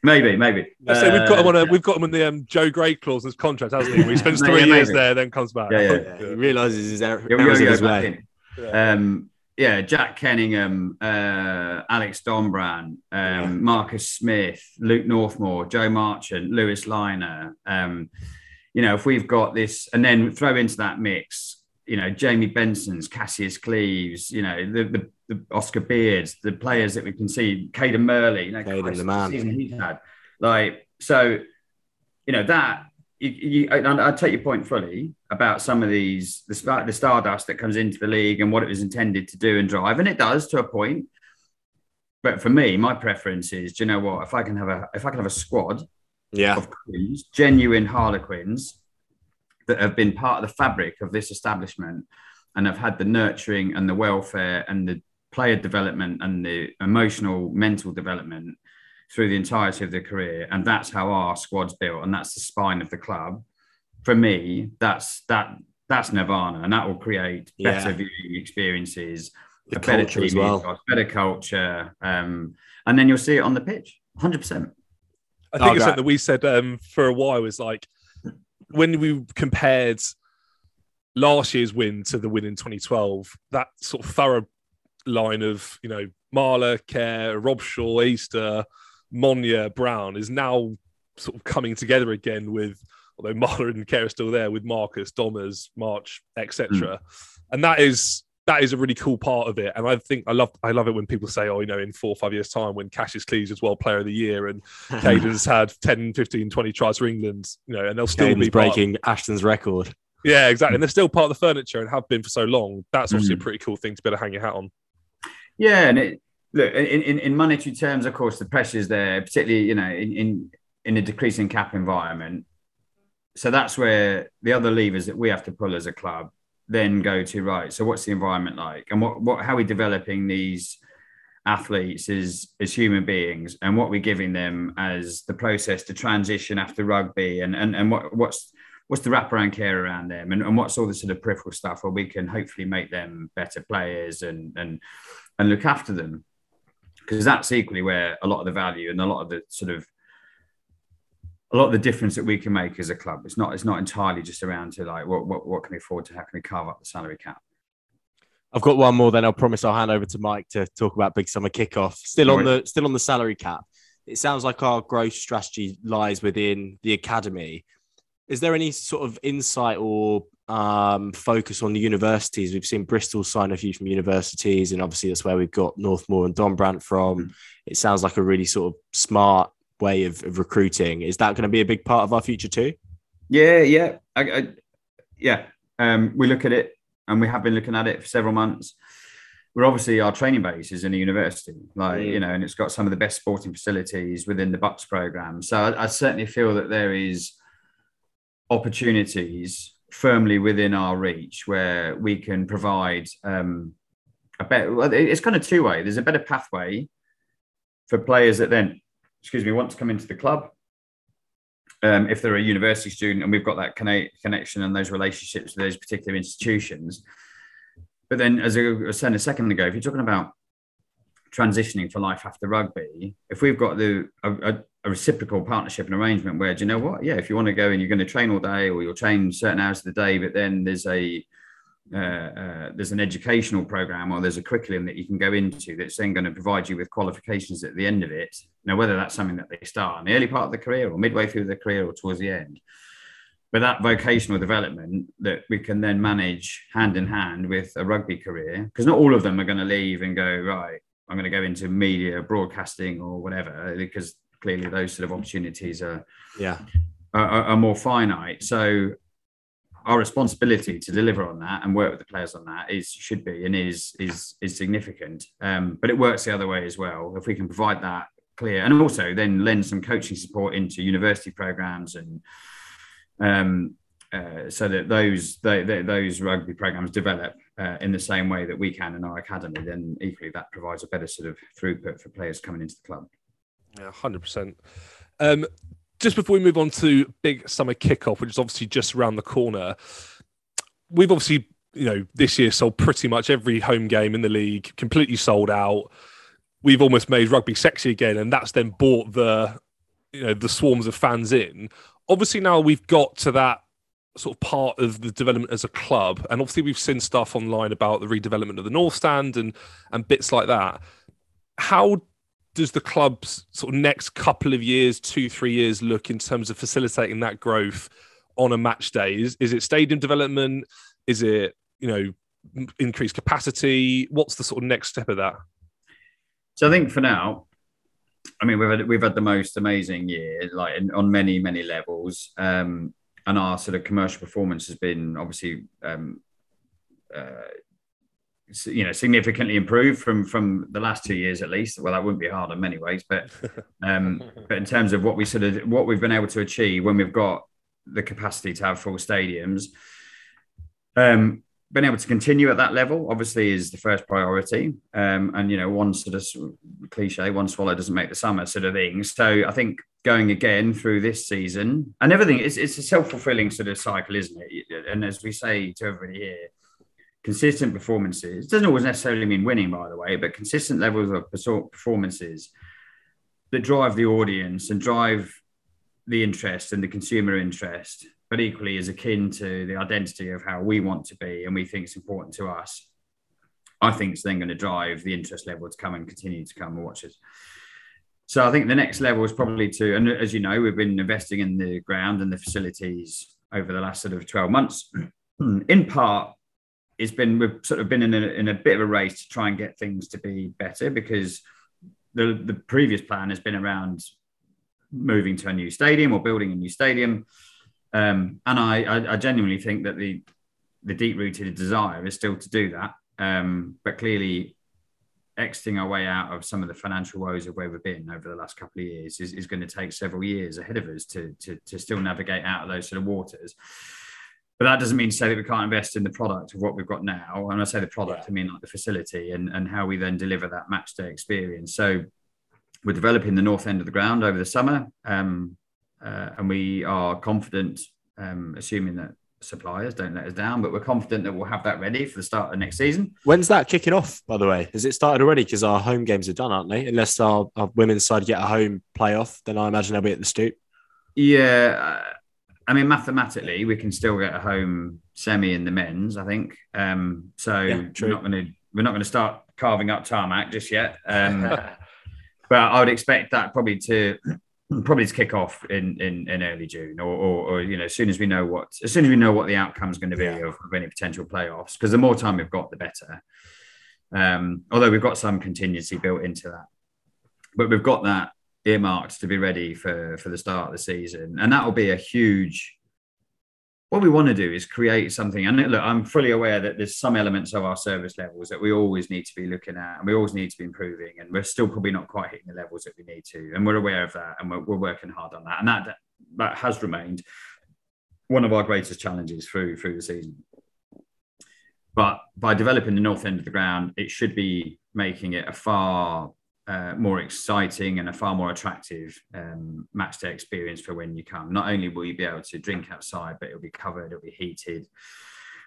Maybe, maybe. I say we've got him on a, we've got him on the um, Joe Gray clause as contract, hasn't he? He spends three Yeah, years there, then comes back. Yeah, yeah. Yeah, he realizes his error, Yeah, we errors go his back way. in. Um, yeah, Jack Kenningham, uh, Alex Dombrandt, um, Yeah. Marcus Smith, Luke Northmore, Joe Marchant, Louis Lynagh. Um, you know, if we've got this, and then throw into that mix, you know, Jamie Benson's, Cassius Cleaves, you know, the, the, the Oscar Beards, the players that we can see, Cadan Murley, you know, Cadan the man. season he's had. Like, so, you know, that you, you, I, I take your point fully about some of these the the stardust that comes into the league and what it was intended to do and drive, and it does to a point. But for me, my preference is, do you know what? If I can have a if I can have a squad Yeah, of queens, genuine Harlequins that have been part of the fabric of this establishment and have had the nurturing and the welfare and the player development and the emotional mental development through the entirety of their career and that's how our squad's built and that's the spine of the club for me that's that that's nirvana and that will create better Yeah. viewing experiences the a better culture as well. ethos, better culture um, and then you'll see it on the pitch 100% I think Oh, it's something that we said um, for a while was like when we compared last year's win to the win in 2012, that sort of thorough line of, you know, Marler, Care, Rob Shaw, Easter, Monye, Brown is now sort of coming together again with, although Marler and Care are still there, with Marcus, Domers, March, etc. And that is that is a really cool part of it. And I think I love I love it when people say, oh, you know, in four or five years' time when Cassius Cleaves is World Player of the Year and Cadan's had 10, 15, 20 tries for England, you know, and they'll still Cadan's be part- breaking Ashton's record. yeah, exactly. And they're still part of the furniture and have been for so long. That's obviously Mm. a pretty cool thing to be able to hang your hat on. Yeah, and it look in, in, in monetary terms, of course, the pressure's there, particularly you know in in, in a decreasing cap environment. So that's where the other levers that we have to pull as a club then go to right. So what's the environment like, and what what how are we developing these athletes as as human beings, and what we're giving them as the process to transition after rugby, and and and what what's what's the wraparound care around them, and, and what's all the sort of peripheral stuff where we can hopefully make them better players and and and look after them because that's equally where a lot of the value and a lot of the sort of a lot of the difference that we can make as a club. It's not it's not entirely just around to like what what, what can we afford to how can we carve up the salary cap. I've got one more. Then I'll promise I'll hand over to Mike to talk about big summer kickoff. Still on the still on the salary cap. It sounds like our growth strategy lies within the academy. Is there any sort of insight or um, focus on the universities? We've seen Bristol sign a few from universities, and obviously that's where we've got Northmore and Dombrandt from. It sounds like a really sort of smart way of, of recruiting. Is that going to be a big part of our future too? Yeah, yeah, I, I, yeah. Um, we look at it, and we have been looking at it for several months. We're obviously our training base is in a university, like Mm. you know, and it's got some of the best sporting facilities within the BUCS program. So I, I certainly feel that there is opportunities firmly within our reach where we can provide um, a better. It's kind of two way. There's a better pathway for players that then, excuse me, want to come into the club um, if they're a university student and we've got that conne- connection and those relationships with those particular institutions. But then, as I was saying a second ago, if you're talking about transitioning for life after rugby, if we've got the a, a, a reciprocal partnership and arrangement where, do you know what? Yeah, if you want to go and you're going to train all day or you'll train certain hours of the day, but then there's a uh, uh, there's an educational program or there's a curriculum that you can go into that's then going to provide you with qualifications at the end of it. Now, whether that's something that they start in the early part of the career or midway through the career or towards the end, but that vocational development that we can then manage hand in hand with a rugby career, because not all of them are going to leave and go, right, I'm going to go into media, broadcasting, or whatever, because clearly those sort of opportunities are Yeah. are, are more finite. So our responsibility to deliver on that and work with the players on that is should be and is is is significant. Um, but it works the other way as well. If we can provide that clear and also then lend some coaching support into university programs and um, uh, so that those they, they, those rugby programs develop uh, in the same way that we can in our academy, then equally that provides a better sort of throughput for players coming into the club. Yeah, hundred percent. Um, just before we move on to big summer kickoff, which is obviously just around the corner, we've obviously you know this year sold pretty much every home game in the league, completely sold out. We've almost made rugby sexy again, and that's then brought the you know the swarms of fans in. Obviously, now we've got to that sort of part of the development as a club. And obviously, we've seen stuff online about the redevelopment of the North Stand and and bits like that. How does the club's sort of next couple of years, two three years, look in terms of facilitating that growth on a match day? Is is it stadium development? Is it you know increased capacity? What's the sort of next step of that? So I think for now, I mean, we've had, we've had the most amazing year, like on many many levels. Um, and our sort of commercial performance has been obviously um, uh, you know significantly improved from from the last two years at least. Well that wouldn't be hard in many ways but um but in terms of what we sort of what we've been able to achieve when we've got the capacity to have full stadiums um been able to continue at that level obviously is the first priority um and you know one sort of cliche one swallow doesn't make the summer sort of thing so i think going again through this season and everything. It's, it's a self fulfilling sort of cycle, isn't it? And as we say to everybody here, consistent performances doesn't always necessarily mean winning, by the way, but consistent levels of performances that drive the audience and drive the interest and the consumer interest, but equally is akin to the identity of how we want to be and we think it's important to us. I think it's then going to drive the interest level to come and continue to come and watch us. So I think the next level is probably to, and as you know, we've been investing in the ground and the facilities over the last sort of 12 months. in part, it's been, we've sort of been in a, in a bit of a race to try and get things to be better because the, the previous plan has been around moving to a new stadium or building a new stadium. Um, and I, I, I, genuinely think that the, the deep rooted desire is still to do that. Um, but clearly, exiting our way out of some of the financial woes of where we've been over the last couple of years is, is going to take several years ahead of us to, to, to still navigate out of those sort of waters. But that doesn't mean to say that we can't invest in the product of what we've got now. And I say the product, yeah. I mean like the facility and, and how we then deliver that match day experience. So we're developing the north end of the ground over the summer. Um, uh, and we are confident, um, assuming that suppliers don't let us down, but we're confident that we'll have that ready for the start of next season. When's that kicking off, by the way? Has it started already? Because our home games are done, aren't they? Unless our, our women's side get a home playoff, then I imagine they'll be at the Stoop. Yeah. Uh, I mean, mathematically, we can still get a home semi in the men's, I think. Um, so yeah, we're not going to we're not going to start carving up tarmac just yet. Um, but I would expect that probably to probably to kick off in, in, in early June or, or, or, you know as soon as we know what as soon as we know what the outcome is going to be yeah. of, of, any potential playoffs because the more time we've got the better. Um, although we've got some contingency built into that. But we've got that earmarked to be ready for for the start of the season. And that will be a huge what we want to do is create something. And look, I'm fully aware that there's some elements of our service levels that we always need to be looking at and we always need to be improving. And we're still probably not quite hitting the levels that we need to. And we're aware of that and we're, we're working hard on that. And that, that has remained one of our greatest challenges through, through the season. But by developing the north end of the ground, it should be making it a far uh, more exciting and a far more attractive um, match day experience for when you come. Not only will you be able to drink outside, but it'll be covered, it'll be heated.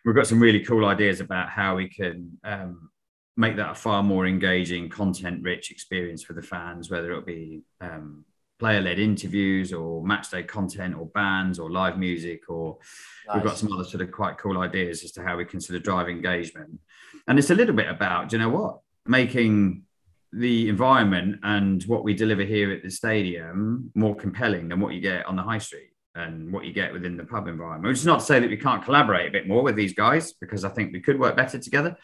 We've got some really cool ideas about how we can um, make that a far more engaging, content rich experience for the fans, whether it'll be um, player led interviews or match day content or bands or live music, or nice. we've got some other sort of quite cool ideas as to how we can sort of drive engagement. And it's a little bit about, you know what, making the environment and what we deliver here at the stadium more compelling than what you get on the high street and what you get within the pub environment. Which is not to say that we can't collaborate a bit more with these guys because I think we could work better together.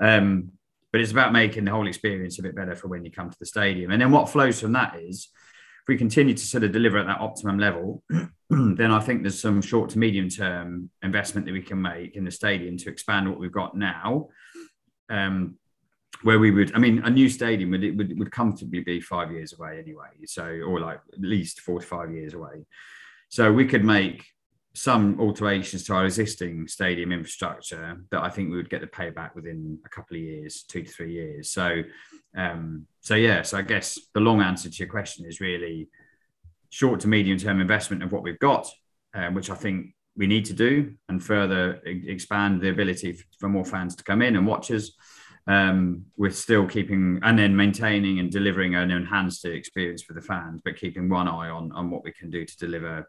Um, but it's about making the whole experience a bit better for when you come to the stadium. And then what flows from that is if we continue to sort of deliver at that optimum level, then I think there's some short to medium term investment that we can make in the stadium to expand what we've got now. Um, where we would, I mean, a new stadium would, would, would comfortably be five years away anyway. So, or like at least four to five years away. So we could make some alterations to our existing stadium infrastructure that I think we would get the payback within a couple of years, two to three years. So, um, so yeah. So I guess the long answer to your question is really short to medium term investment of what we've got, um, which I think we need to do, and further expand the ability for more fans to come in and watch us. Um, we're still keeping and then maintaining and delivering an enhanced experience for the fans, but keeping one eye on on what we can do to deliver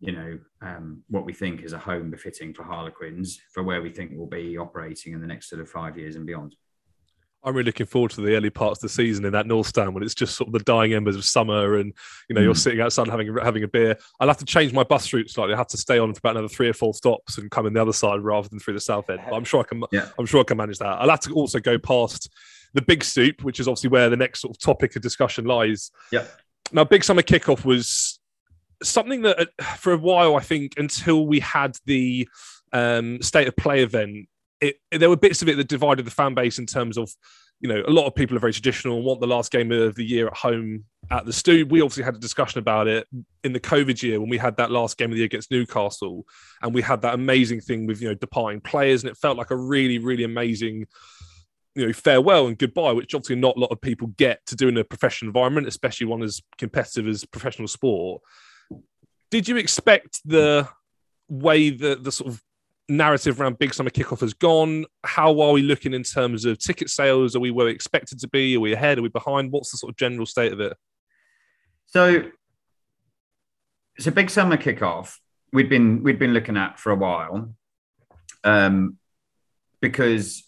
you know, um, what we think is a home befitting for Harlequins for where we think we'll be operating in the next sort of five years and beyond. I'm really looking forward to the early parts of the season in that North Stand when it's just sort of the dying embers of summer and you know mm. you're sitting outside having having a beer. I'll have to change my bus route slightly. I have to stay on for about another three or four stops and come in the other side rather than through the south end. But I'm sure I can. Yeah. I'm sure I can manage that. I'll have to also go past the Big Stoop, which is obviously where the next sort of topic of discussion lies. Yeah. Now, Big Summer Kickoff was something that uh, for a while, I think, until we had the um, state of play event, it, there were bits of it that divided the fan base in terms of, you know, a lot of people are very traditional and want the last game of the year at home at the Stoop. We obviously had a discussion about it in the COVID year when we had that last game of the year against Newcastle, and we had that amazing thing with you know departing players, and it felt like a really, really amazing you know farewell and goodbye, which obviously not a lot of people get to do in a professional environment, especially one as competitive as professional sport did you expect the way that the sort of narrative around Big Summer Kickoff has gone? How are we looking in terms of ticket sales? Are we where we expected to be? Are we ahead? Are we behind? What's the sort of general state of it? So, it's a Big Summer Kickoff. We'd been we'd been looking at for a while, um, because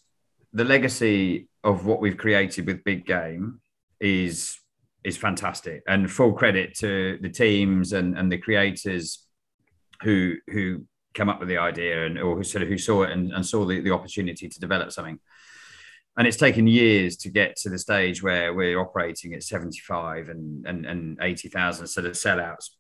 the legacy of what we've created with Big Game is is fantastic and full credit to the teams and, and the creators who who came up with the idea and or who sort of who saw it and, and saw the, the opportunity to develop something and it's taken years to get to the stage where we're operating at 75 and and, and 80,000 sort of sellouts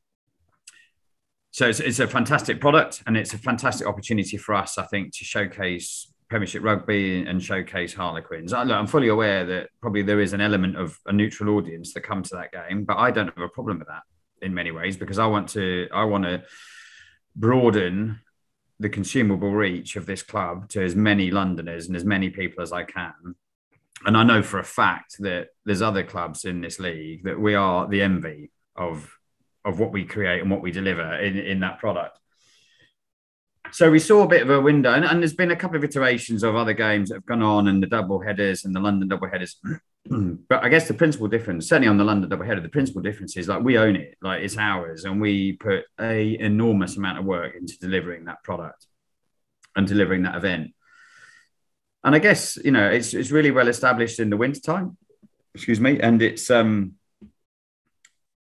so it's, it's a fantastic product and it's a fantastic opportunity for us i think to showcase Premiership Rugby and showcase Harlequins. I, am fully aware that probably there is an element of a neutral audience that come to that game, but I don't have a problem with that in many ways because I want to I want to broaden the consumable reach of this club to as many Londoners and as many people as I can. And I know for a fact that there's other clubs in this league that we are the envy of of what we create and what we deliver in, in that product so we saw a bit of a window, and, and, there's been a couple of iterations of other games that have gone on, and the double headers and the London double headers. but I guess the principal difference, certainly on the London double header, the principal difference is like we own it, like it's ours, and we put a enormous amount of work into delivering that product and delivering that event. And I guess you know it's it's really well established in the wintertime, excuse me, and it's um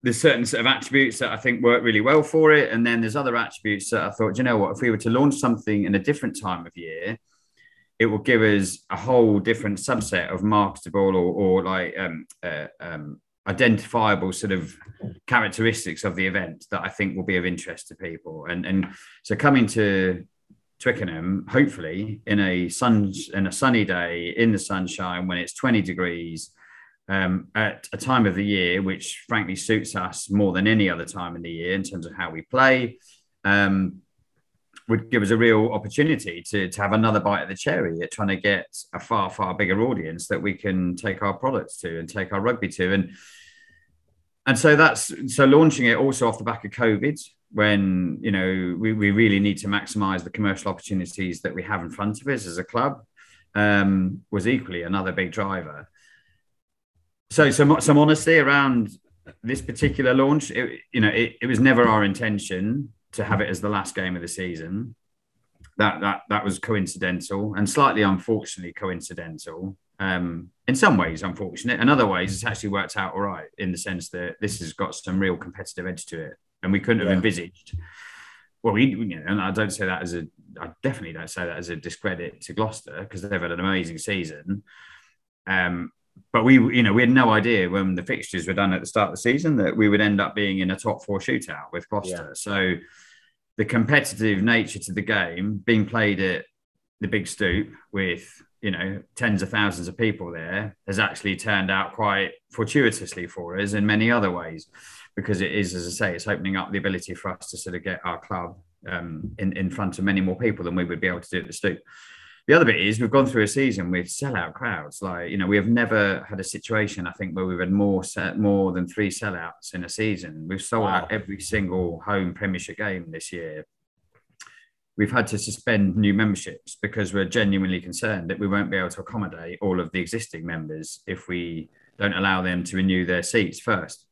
there's certain sort of attributes that I think work really well for it, and then there's other attributes that I thought, you know what, if we were to launch something in a different time of year, it will give us a whole different subset of marketable or, or like um, uh, um, identifiable sort of characteristics of the event that I think will be of interest to people. And and so coming to Twickenham, hopefully in a sun in a sunny day in the sunshine when it's 20 degrees um, at a time of the year which frankly suits us more than any other time in the year in terms of how we play um, would give us a real opportunity to, to have another bite of the cherry at trying to get a far far bigger audience that we can take our products to and take our rugby to. And and so that's so launching it also off the back of covid when you know we, we really need to maximize the commercial opportunities that we have in front of us as a club um, was equally another big driver so some some honesty around this particular launch. It, you know, it, it was never our intention to have it as the last game of the season. That that that was coincidental and slightly unfortunately coincidental. Um, in some ways, unfortunate. In other ways, it's actually worked out all right in the sense that this has got some real competitive edge to it, and we couldn't have envisaged. Well, we, you know, and I don't say that as a, I definitely don't say that as a discredit to Gloucester because they've had an amazing season. Um, but we, you know, we had no idea when the fixtures were done at the start of the season that we would end up being in a top four shootout with Gloucester. Yeah. So the competitive nature to the game being played at the big stoop with you know tens of thousands of people there has actually turned out quite fortuitously for us in many other ways because it is as i say it's opening up the ability for us to sort of get our club um, in in front of many more people than we would be able to do at the Stoop. The other bit is we've gone through a season with sellout crowds. Like you know, we have never had a situation I think where we've had more set, more than three sellouts in a season. We've sold Wow. out every single home Premiership game this year. We've had to suspend new memberships because we're genuinely concerned that we won't be able to accommodate all of the existing members if we don't allow them to renew their seats first.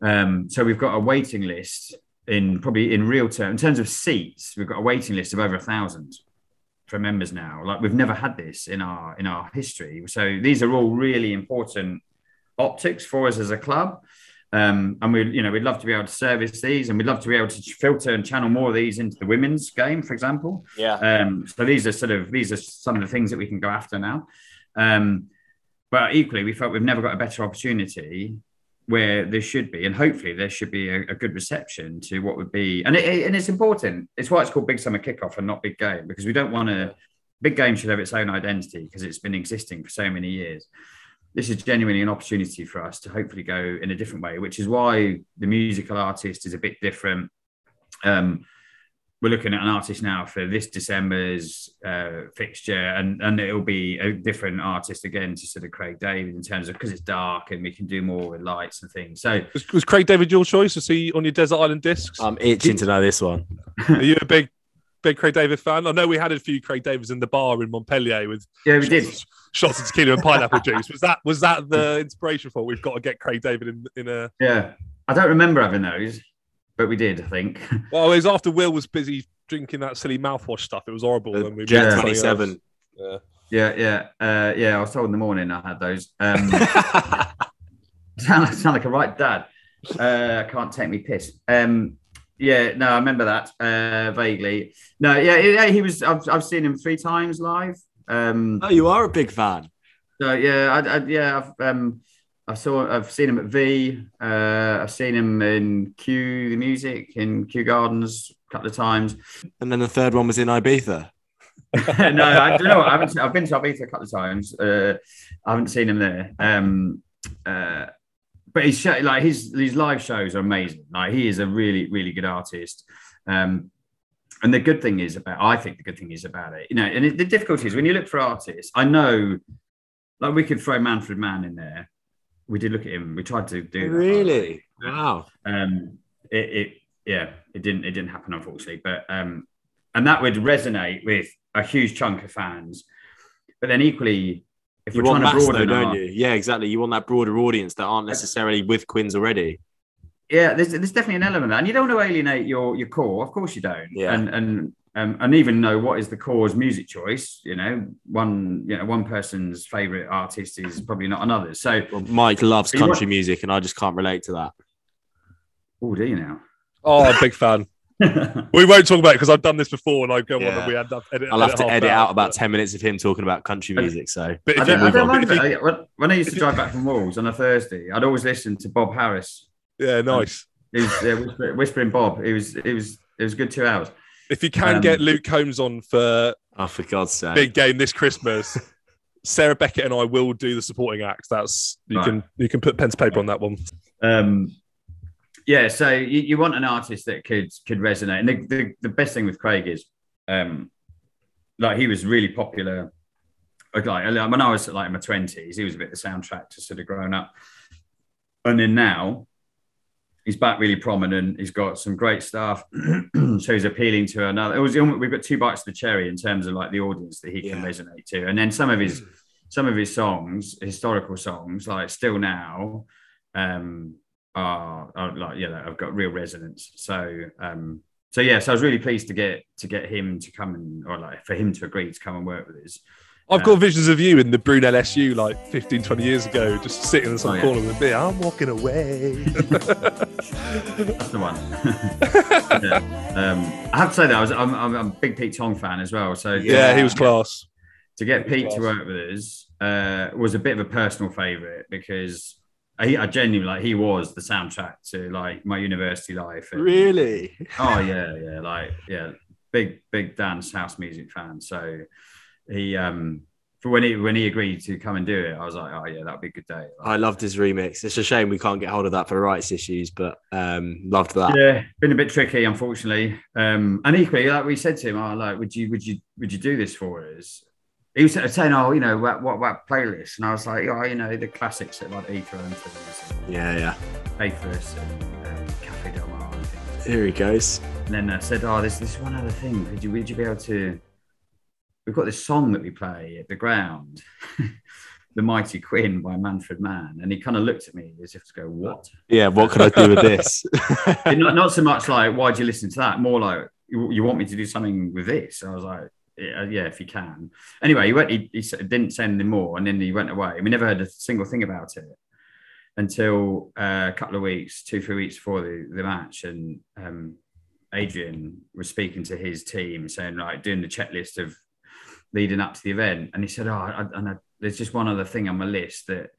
Um, so we've got a waiting list in probably in real terms, in terms of seats, we've got a waiting list of over a thousand for members now. Like we've never had this in our in our history. So these are all really important optics for us as a club. Um, and we, you know, we'd love to be able to service these, and we'd love to be able to filter and channel more of these into the women's game, for example. Yeah. Um, so these are sort of these are some of the things that we can go after now. Um, but equally, we felt we've never got a better opportunity where there should be, and hopefully there should be a, a good reception to what would be, and it, and it's important. It's why it's called Big Summer Kickoff and not Big Game because we don't want to. Big Game should have its own identity because it's been existing for so many years. This is genuinely an opportunity for us to hopefully go in a different way, which is why the musical artist is a bit different. Um, we're looking at an artist now for this December's uh, fixture, and and it'll be a different artist again to sort of Craig David in terms of because it's dark and we can do more with lights and things. So Was, was Craig David your choice? Was he on your Desert Island discs? I'm itching to know this one. Are you a big, big Craig David fan? I know we had a few Craig Davids in the bar in Montpellier with yeah, we did. shots, shots of tequila and pineapple juice. Was that was that the inspiration for we've got to get Craig David in in a? Yeah, I don't remember having those, but we did. I think. Well, it was after Will was busy drinking that silly mouthwash stuff. It was horrible. The when we Jet Yeah. 27. Yeah. Yeah, yeah, uh, yeah. I was told in the morning I had those. Um, sound, like, sound like a right dad. Uh, can't take me piss. Um, yeah, no, I remember that uh, vaguely. No, yeah, yeah, he was. I've, I've seen him three times live. Um, oh, you are a big fan. so yeah, I, I, yeah, I've um, I saw, I've seen him at V. Uh, I've seen him in Kew the music in Kew Gardens a couple of times. And then the third one was in Ibiza. no, I don't know. I haven't. I've been to Ibiza a couple of times. Uh, I haven't seen him there. Um, uh, but his show, like his his live shows are amazing. Like he is a really really good artist. Um, and the good thing is about, I think the good thing is about it, you know, and it, the difficulty is when you look for artists. I know, like we could throw Manfred Mann in there. We did look at him. We tried to do that. Really? Wow. Um, it, it yeah, it didn't it didn't happen unfortunately, but um, and that would resonate with a huge chunk of fans. But then equally, if You we're want trying to mass though, broaden don't our, you? Yeah, exactly. You want that broader audience that aren't necessarily with Quins already. yeah, there's, there's definitely an element of that, and you don't want to alienate your your core. Of course, you don't. Yeah. And and um, and even know what is the cause music choice. You know, one you know one person's favorite artist is probably not another's. So, Well, Mike loves But you country music, and I just can't relate to that. oh, do you now? Oh, I'm a big fan. We won't talk about it because I've done this before and I go on Yeah. and we end up edit, I'll have to edit out, out about 10 minutes of him talking about country music. So, But I you don't, I don't mind if you- When- When I used to drive back from Wolves on a Thursday, I'd always listen to Bob Harris. yeah, nice. He was uh, whisper, whispering Bob. It was it was it was a good two hours. If you can Um, get Luke Combs on for oh, for God's sake. big game this Christmas, Sarah Beckett and I will do the supporting acts. That's you Right. can you can put pen to paper on that one. Um, yeah, so you, you want an artist that could could resonate, and the, the, the best thing with Craig is, um, like he was really popular. Like like, when I was like in my twenties, he was a bit the soundtrack to sort of growing up, and then now he's back really prominent. He's got some great stuff, so he's appealing to another. It was we've got two bites of the cherry in terms of like the audience that he can Yeah. resonate to, and then some of his some of his songs, historical songs, like Still Now, um, are, are like yeah, have got real resonance. So um, so yeah, so I was really pleased to get to get him to come and or like for him to agree to come and work with us. I've Uh, got visions of you in the Brunel SU like 15, 20 years ago, just sitting in some Oh, yeah. corner with a beer. I'm walking away. That's the one. yeah. um, I have to say that I was I'm, I'm a big Pete Tong fan as well. So yeah, he was class. to get Pete to work with us uh, was a bit of a personal favorite because I, I genuinely like he was the soundtrack to like my university life. And, Really? Oh yeah, yeah, like yeah, big big dance house music fan. So he um for when he when he agreed to come and do it, I was like, oh yeah, that'd be a good day. I loved his remix. It's a shame we can't get hold of that for rights issues, but um, loved that. Yeah, been a bit tricky, unfortunately. Um, and equally, like we said to him, oh, like, would you would you would you do this for us? He was saying, oh, you know, what what, what playlist? And I was like, oh, you know, the classics that like Ether and things. Yeah, yeah. Faithless and um, Cafe Del Mar. Here he goes. And then I said, oh, there's this one other thing. Could you would you be able to? We've got this song that we play at the ground. The Mighty Quinn by Manfred Mann. And he kind of looked at me as if to go, What? Yeah, what can I do with this? not, not so much like, Why'd you listen to that? More like, You, you want me to do something with this? I was like, yeah, yeah, if you can. Anyway, he went. He, he didn't say anything more, and then he went away. We never heard a single thing about it until uh, a couple of weeks, two, three weeks before the, the match, and um, Adrian was speaking to his team, saying like doing the checklist of leading up to the event, and he said, "Oh, I, and I, there's just one other thing on my list that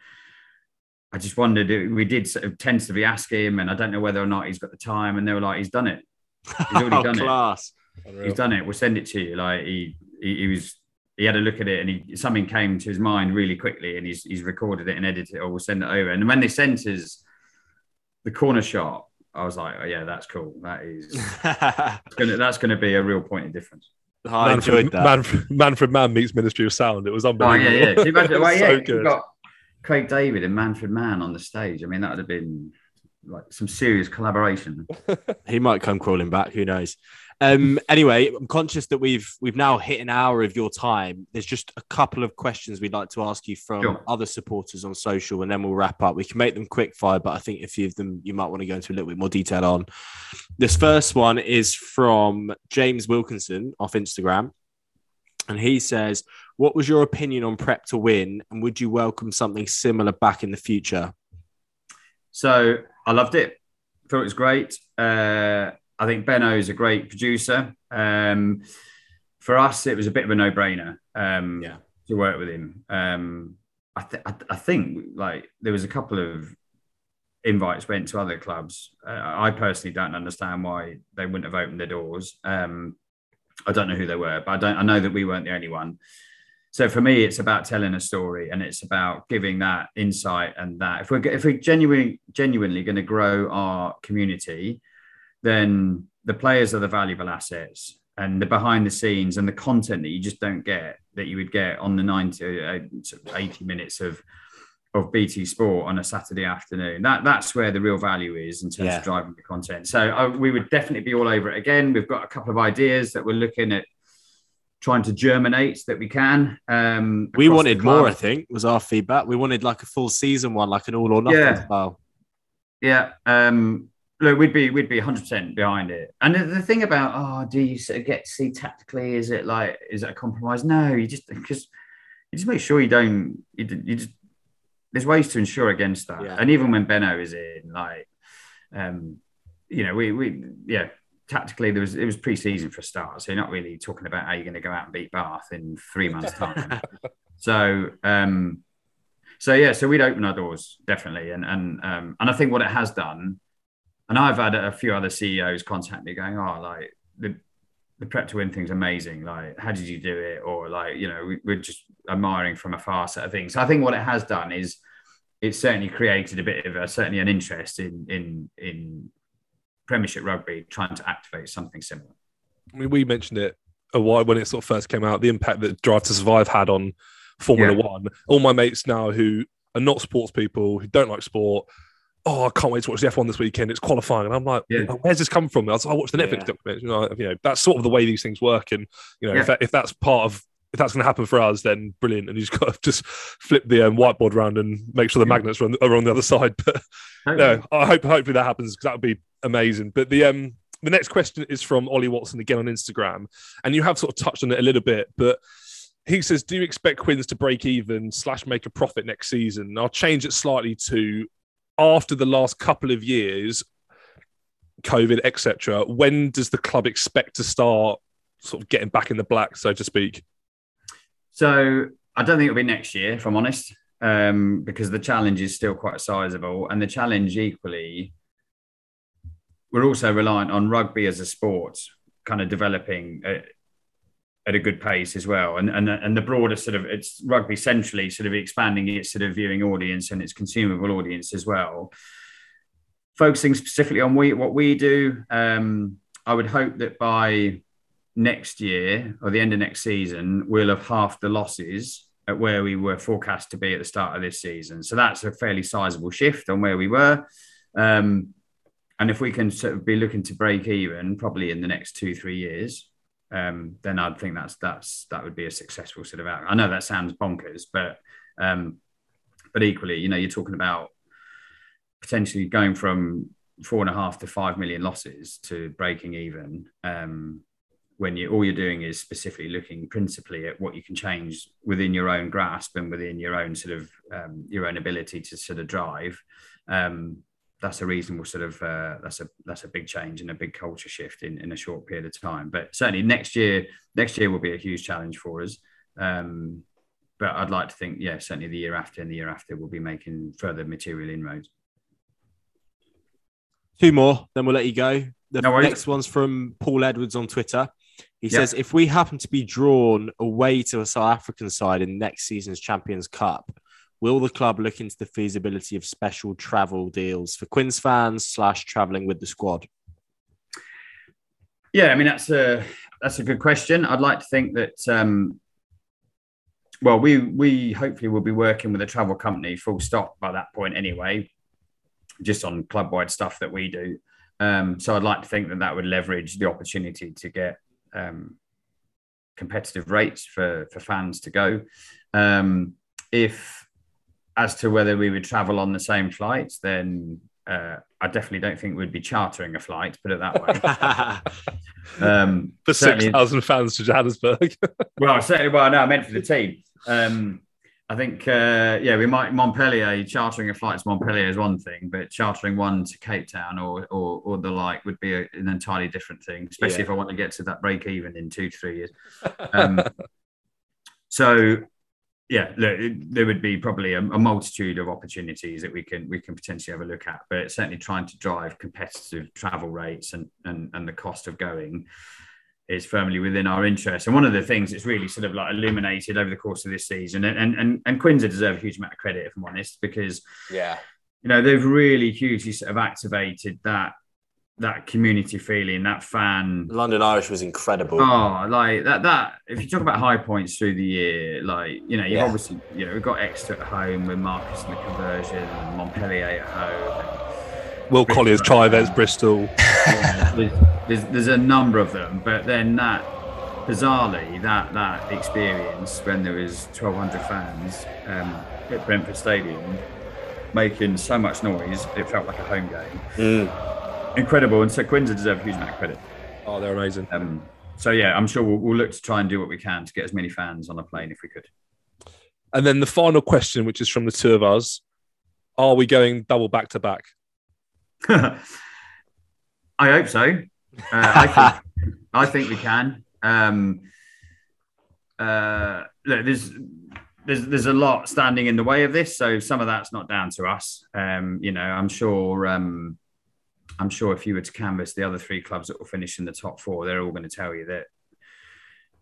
I just wondered. We did sort of tentatively ask him, and I don't know whether or not he's got the time. And they were like, "He's done it. He's already oh, done class. it. He's done it. We'll send it to you." Like he, he, he was. He had a look at it and he something came to his mind really quickly and he's he's recorded it and edited it or we'll send it over. And when they sent us the corner shot, I was like, oh yeah, that's cool. That is gonna, that's going to be a real point of difference. I enjoyed Manfred, that. Manfred, Manfred Mann meets Ministry of Sound. It was unbelievable. Oh yeah, yeah. Can you imagine- well, yeah, so you've good. got Craig David and Manfred Mann on the stage. I mean, that would have been like some serious collaboration. he might come crawling back. Who knows? Um, anyway, I'm conscious that we've we've now hit an hour of your time. There's just a couple of questions we'd like to ask you from Sure. other supporters on social, and then we'll wrap up. We can make them quick fire, but I think a few of them you might want to go into a little bit more detail on. This first one is from James Wilkinson off Instagram, and he says, "What was your opinion on Prep to Win, and would you welcome something similar back in the future?" So I loved it. Thought it was great. Uh, I think Benno is a great producer. Um, for us, it was a bit of a no-brainer um, Yeah. to work with him. Um, I, th- I, I think like there was a couple of invites went to other clubs. Uh, I personally don't understand why they wouldn't have opened their doors. Um, I don't know who they were, but I don't. I know that we weren't the only one. So for me, it's about telling a story, and it's about giving that insight and that. If we're if we're genuinely genuinely going to grow our community, then the players are the valuable assets, and the behind the scenes and the content that you just don't get that you would get on the 90, uh, 80 minutes of of BT Sport on a Saturday afternoon. That that's where the real value is in terms Yeah. of driving the content. So uh, we would definitely be all over it again. We've got a couple of ideas that we're looking at trying to germinate that we can. Um, We wanted more, I think, was our feedback. We wanted like a full season one, like an all or nothing Yeah. style. Yeah. Um, look, we'd be we'd be 100 percent behind it. And the, the thing about oh, do you sort of get to see tactically? Is it like is it a compromise? No, you just because you just make sure you don't. You, you just there's ways to ensure against that. Yeah. And even when Benno is in, like, um, you know, we we yeah. Tactically, there was it was pre-season for a start, so you're not really talking about how you're going to go out and beat Bath in three months' time. So, um, so yeah, so we'd open our doors definitely, and and um, and I think what it has done, and I've had a few other CEOs contact me going, oh, like the the prep to win thing's amazing. Like, how did you do it? Or like, you know, we, we're just admiring from afar sort of thing. So I think what it has done is it's certainly created a bit of a certainly an interest in in in Premiership rugby, trying to activate something similar. I mean, we mentioned it a while when it sort of first came out, the impact that Drive to Survive had on Formula Yeah. One. All my mates now who are not sports people, who don't like sport, oh, I can't wait to watch the F1 this weekend. It's qualifying. And I'm like, Yeah. where's this come from? I, was, I watched the Netflix Yeah. documentary. You know, you know, that's sort of the way these things work. And, you know, Yeah. if, that, if that's part of, if that's going to happen for us, then brilliant. And you just got to just flip the um, whiteboard around and make sure the magnets are on, are on the other side. But no, I hope hopefully that happens because that would be amazing. But the um the next question is from Ollie Watson again on Instagram, and you have sort of touched on it a little bit, but he says, "Do you expect Quins to break even slash make a profit next season?" I'll change it slightly to after the last couple of years, COVID, etc. When does the club expect to start sort of getting back in the black, so to speak? So I don't think it'll be next year, if I'm honest, um, because the challenge is still quite sizable, and the challenge equally, we're also reliant on rugby as a sport, kind of developing. Uh, at a good pace as well. And and and the broader sort of it's rugby centrally sort of expanding its sort of viewing audience and its consumable audience as well. Focusing specifically on we, what we do, um, I would hope that by next year or the end of next season, we'll have half the losses at where we were forecast to be at the start of this season. So that's a fairly sizable shift on where we were. Um, and if we can sort of be looking to break even probably in the next two, three years, um, then I'd think that's that's that would be a successful sort of outcome. I know that sounds bonkers, but um, but equally, you know, you're talking about potentially going from four and a half to five million losses to breaking even. Um, when you all you're doing is specifically looking principally at what you can change within your own grasp and within your own sort of um, your own ability to sort of drive. Um, that's a reasonable sort of uh, that's a that's a big change and a big culture shift in, in a short period of time. But certainly next year, next year will be a huge challenge for us. Um, but I'd like to think, yeah, certainly the year after and the year after we'll be making further material inroads. Two more, then we'll let you go. The No next one's from Paul Edwards on Twitter. He Yeah. says, if we happen to be drawn away to a South African side in next season's Champions Cup, will the club look into the feasibility of special travel deals for Quins fans slash traveling with the squad? Yeah, I mean that's a that's a good question. I'd like to think that um, well, we we hopefully will be working with a travel company full stop by that point anyway, just on club wide stuff that we do. Um, so I'd like to think that that would leverage the opportunity to get um, competitive rates for for fans to go. Um, if as to whether we would travel on the same flights, then uh, I definitely don't think we'd be chartering a flight. Put it that way. Um, For 6,000 fans to Johannesburg. well, certainly. Well, no, I meant for the team. Um, I think, uh, yeah, we might Montpellier chartering a flight to Montpellier is one thing, but chartering one to Cape Town or or, or the like would be a, an entirely different thing. Especially Yeah. if I want to get to that break even in two to three years. Um, so, yeah, look, there would be probably a, a multitude of opportunities that we can we can potentially have a look at, but certainly trying to drive competitive travel rates and and, and the cost of going is firmly within our interest. And one of the things that's really sort of like illuminated over the course of this season, and and and, and Quinza deserve a huge amount of credit if I'm honest, because yeah. you know they've really hugely sort of activated that that community feeling, that fan London Irish was incredible. Oh, like that. That if you talk about high points through the year, like you know, you've Yeah. obviously you know we've got Exeter at home with Marcus and the conversion, and Montpellier at home. Will Colliers, Trivets, Bristol. And, there's, there's there's a number of them, but then that bizarrely that that experience when there was 1,200 fans um, at Brentford Stadium making so much noise, it felt like a home game. Mm. Incredible, and so Quinza deserve a huge amount of credit. Oh, they're amazing. Um, so yeah, I'm sure we'll, we'll look to try and do what we can to get as many fans on a plane if we could. And then the final question, which is from the two of us Are we going double back to back? I hope so. Uh, I, think, I think we can. Um, uh, look, there's there's there's a lot standing in the way of this, so some of that's not down to us. Um, you know, I'm sure. Um, I'm sure if you were to canvass the other three clubs that will finish in the top four, they're all going to tell you that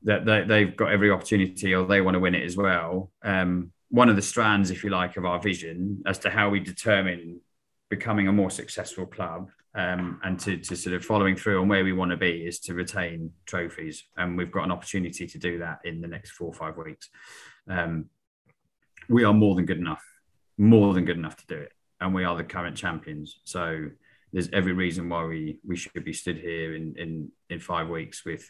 that they, they've got every opportunity or they want to win it as well. Um, one of the strands, if you like, of our vision as to how we determine becoming a more successful club um, and to, to sort of following through on where we want to be is to retain trophies. And we've got an opportunity to do that in the next four or five weeks. Um, we are more than good enough, more than good enough to do it. And we are the current champions. So there's every reason why we, we should be stood here in, in, in five weeks with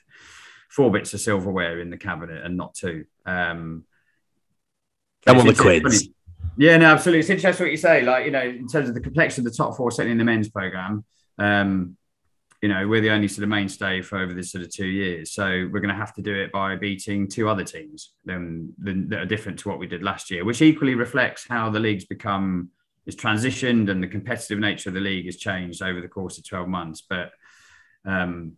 four bits of silverware in the cabinet and not two. Um, Come on, the quids. yeah, no, absolutely. It's interesting what you say. Like, you know, in terms of the complexion of the top four, certainly in the men's program, um, you know, we're the only sort of mainstay for over this sort of two years. So we're going to have to do it by beating two other teams then that are different to what we did last year, which equally reflects how the league's become is transitioned and the competitive nature of the league has changed over the course of 12 months. But um,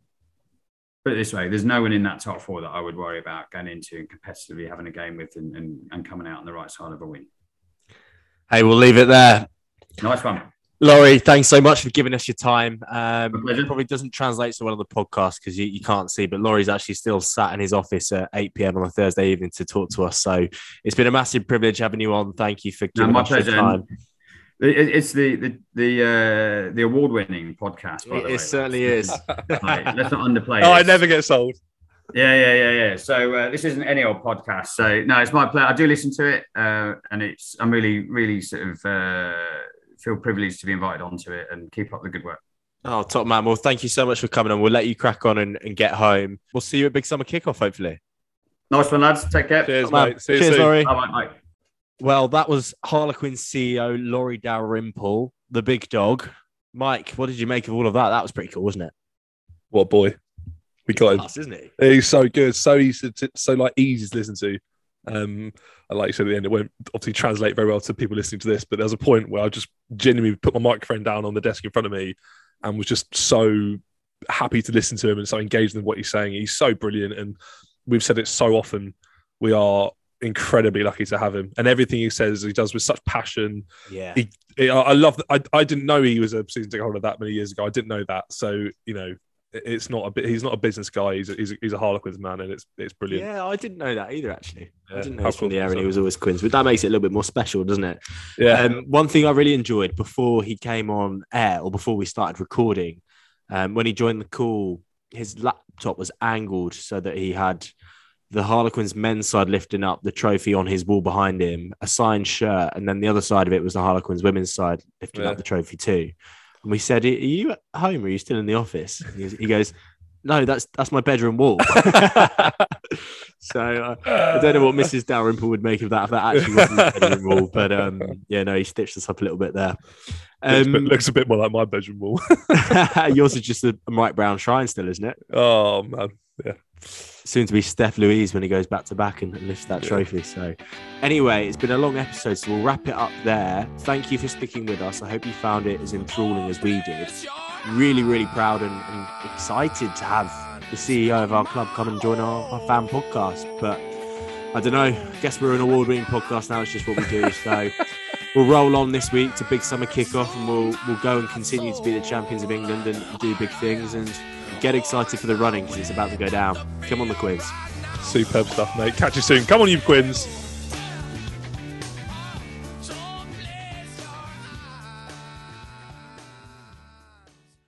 put it this way, there's no one in that top four that I would worry about going into and competitively having a game with and, and, and coming out on the right side of a win. Hey, we'll leave it there. Nice one. Laurie, thanks so much for giving us your time. Um, it probably doesn't translate to one of the podcasts because you, you can't see, but Laurie's actually still sat in his office at 8 p.m. on a Thursday evening to talk to us. So it's been a massive privilege having you on. Thank you for No, giving my us your time. It- It's the the the uh, the award winning podcast. By It, the it way. certainly is. Right, let's not underplay. Oh, I never get sold. Yeah, yeah, yeah, yeah. So uh, this isn't any old podcast. So no, it's my pleasure. I do listen to it, uh, and it's I'm really, really sort of uh, feel privileged to be invited onto it and keep up the good work. Oh, top man. Well, thank you so much for coming on. We'll let you crack on and, and get home. We'll see you at Big Summer Kickoff, hopefully. Nice one, lads. Take care. Cheers, Top man. mate. See you Cheers, soon. Laurie. Bye, bye, bye. Well, that was Harlequin CEO Laurie Dalrymple, the big dog. Mike, what did you make of all of that? That was pretty cool, wasn't it? What boy. We got him. Class, isn't he? He's so good, so easy, to, so like easy to listen to. Um, and like you said at the end, it won't obviously translate very well to people listening to this, but there was a point where I just genuinely put my microphone down on the desk in front of me and was just so happy to listen to him and so engaged in what he's saying. He's so brilliant, and we've said it so often. We are incredibly lucky to have him, and everything he says, he does with such passion. Yeah. He- I I love. I, I didn't know he was a season ticket holder that many years ago. I didn't know that. So you know, it's not a bit. He's not a business guy. He's a, he's a, he's a Harlequins man, and it's it's brilliant. Yeah, I didn't know that either, actually. I didn't know he was from the air, and he was always Quins, but that makes it a little bit more special, doesn't it? Yeah, Um, one thing I really enjoyed before he came on air or before we started recording, um, when he joined the call, his laptop was angled so that he had the Harlequins men's side lifting up the trophy on his wall behind him, a signed shirt, and then the other side of it was the Harlequins women's side lifting Yeah. up the trophy too. And we said, "Are you at home or are you still in the office?" He goes- "No, that's that's my bedroom wall." so uh, I don't know what Mrs. Dalrymple would make of that if that actually wasn't the bedroom wall, but um, yeah, no, he stitched us up a little bit there. looks, a bit, Um, looks a bit more like my bedroom wall. yours is just a, a Mike Brown shrine still, isn't it? oh man, yeah. Soon to be Steph Louise when he goes back to back and, lifts that Yeah. trophy. So, anyway, it's been a long episode, so we'll wrap it up there. Thank you for sticking with us. I hope you found it as enthralling as we did. Really, really proud and, and excited to have the CEO of our club come and join our, our fan podcast. But I don't know. I guess we're an award-winning podcast now. It's just what we do. So we'll roll on this week to big summer kickoff, and we'll we'll go and continue to be the champions of England and do big things and get excited for the running because it's about to go down. Come on, the quiz. Superb stuff, mate. Catch you soon. Come on, you Quins.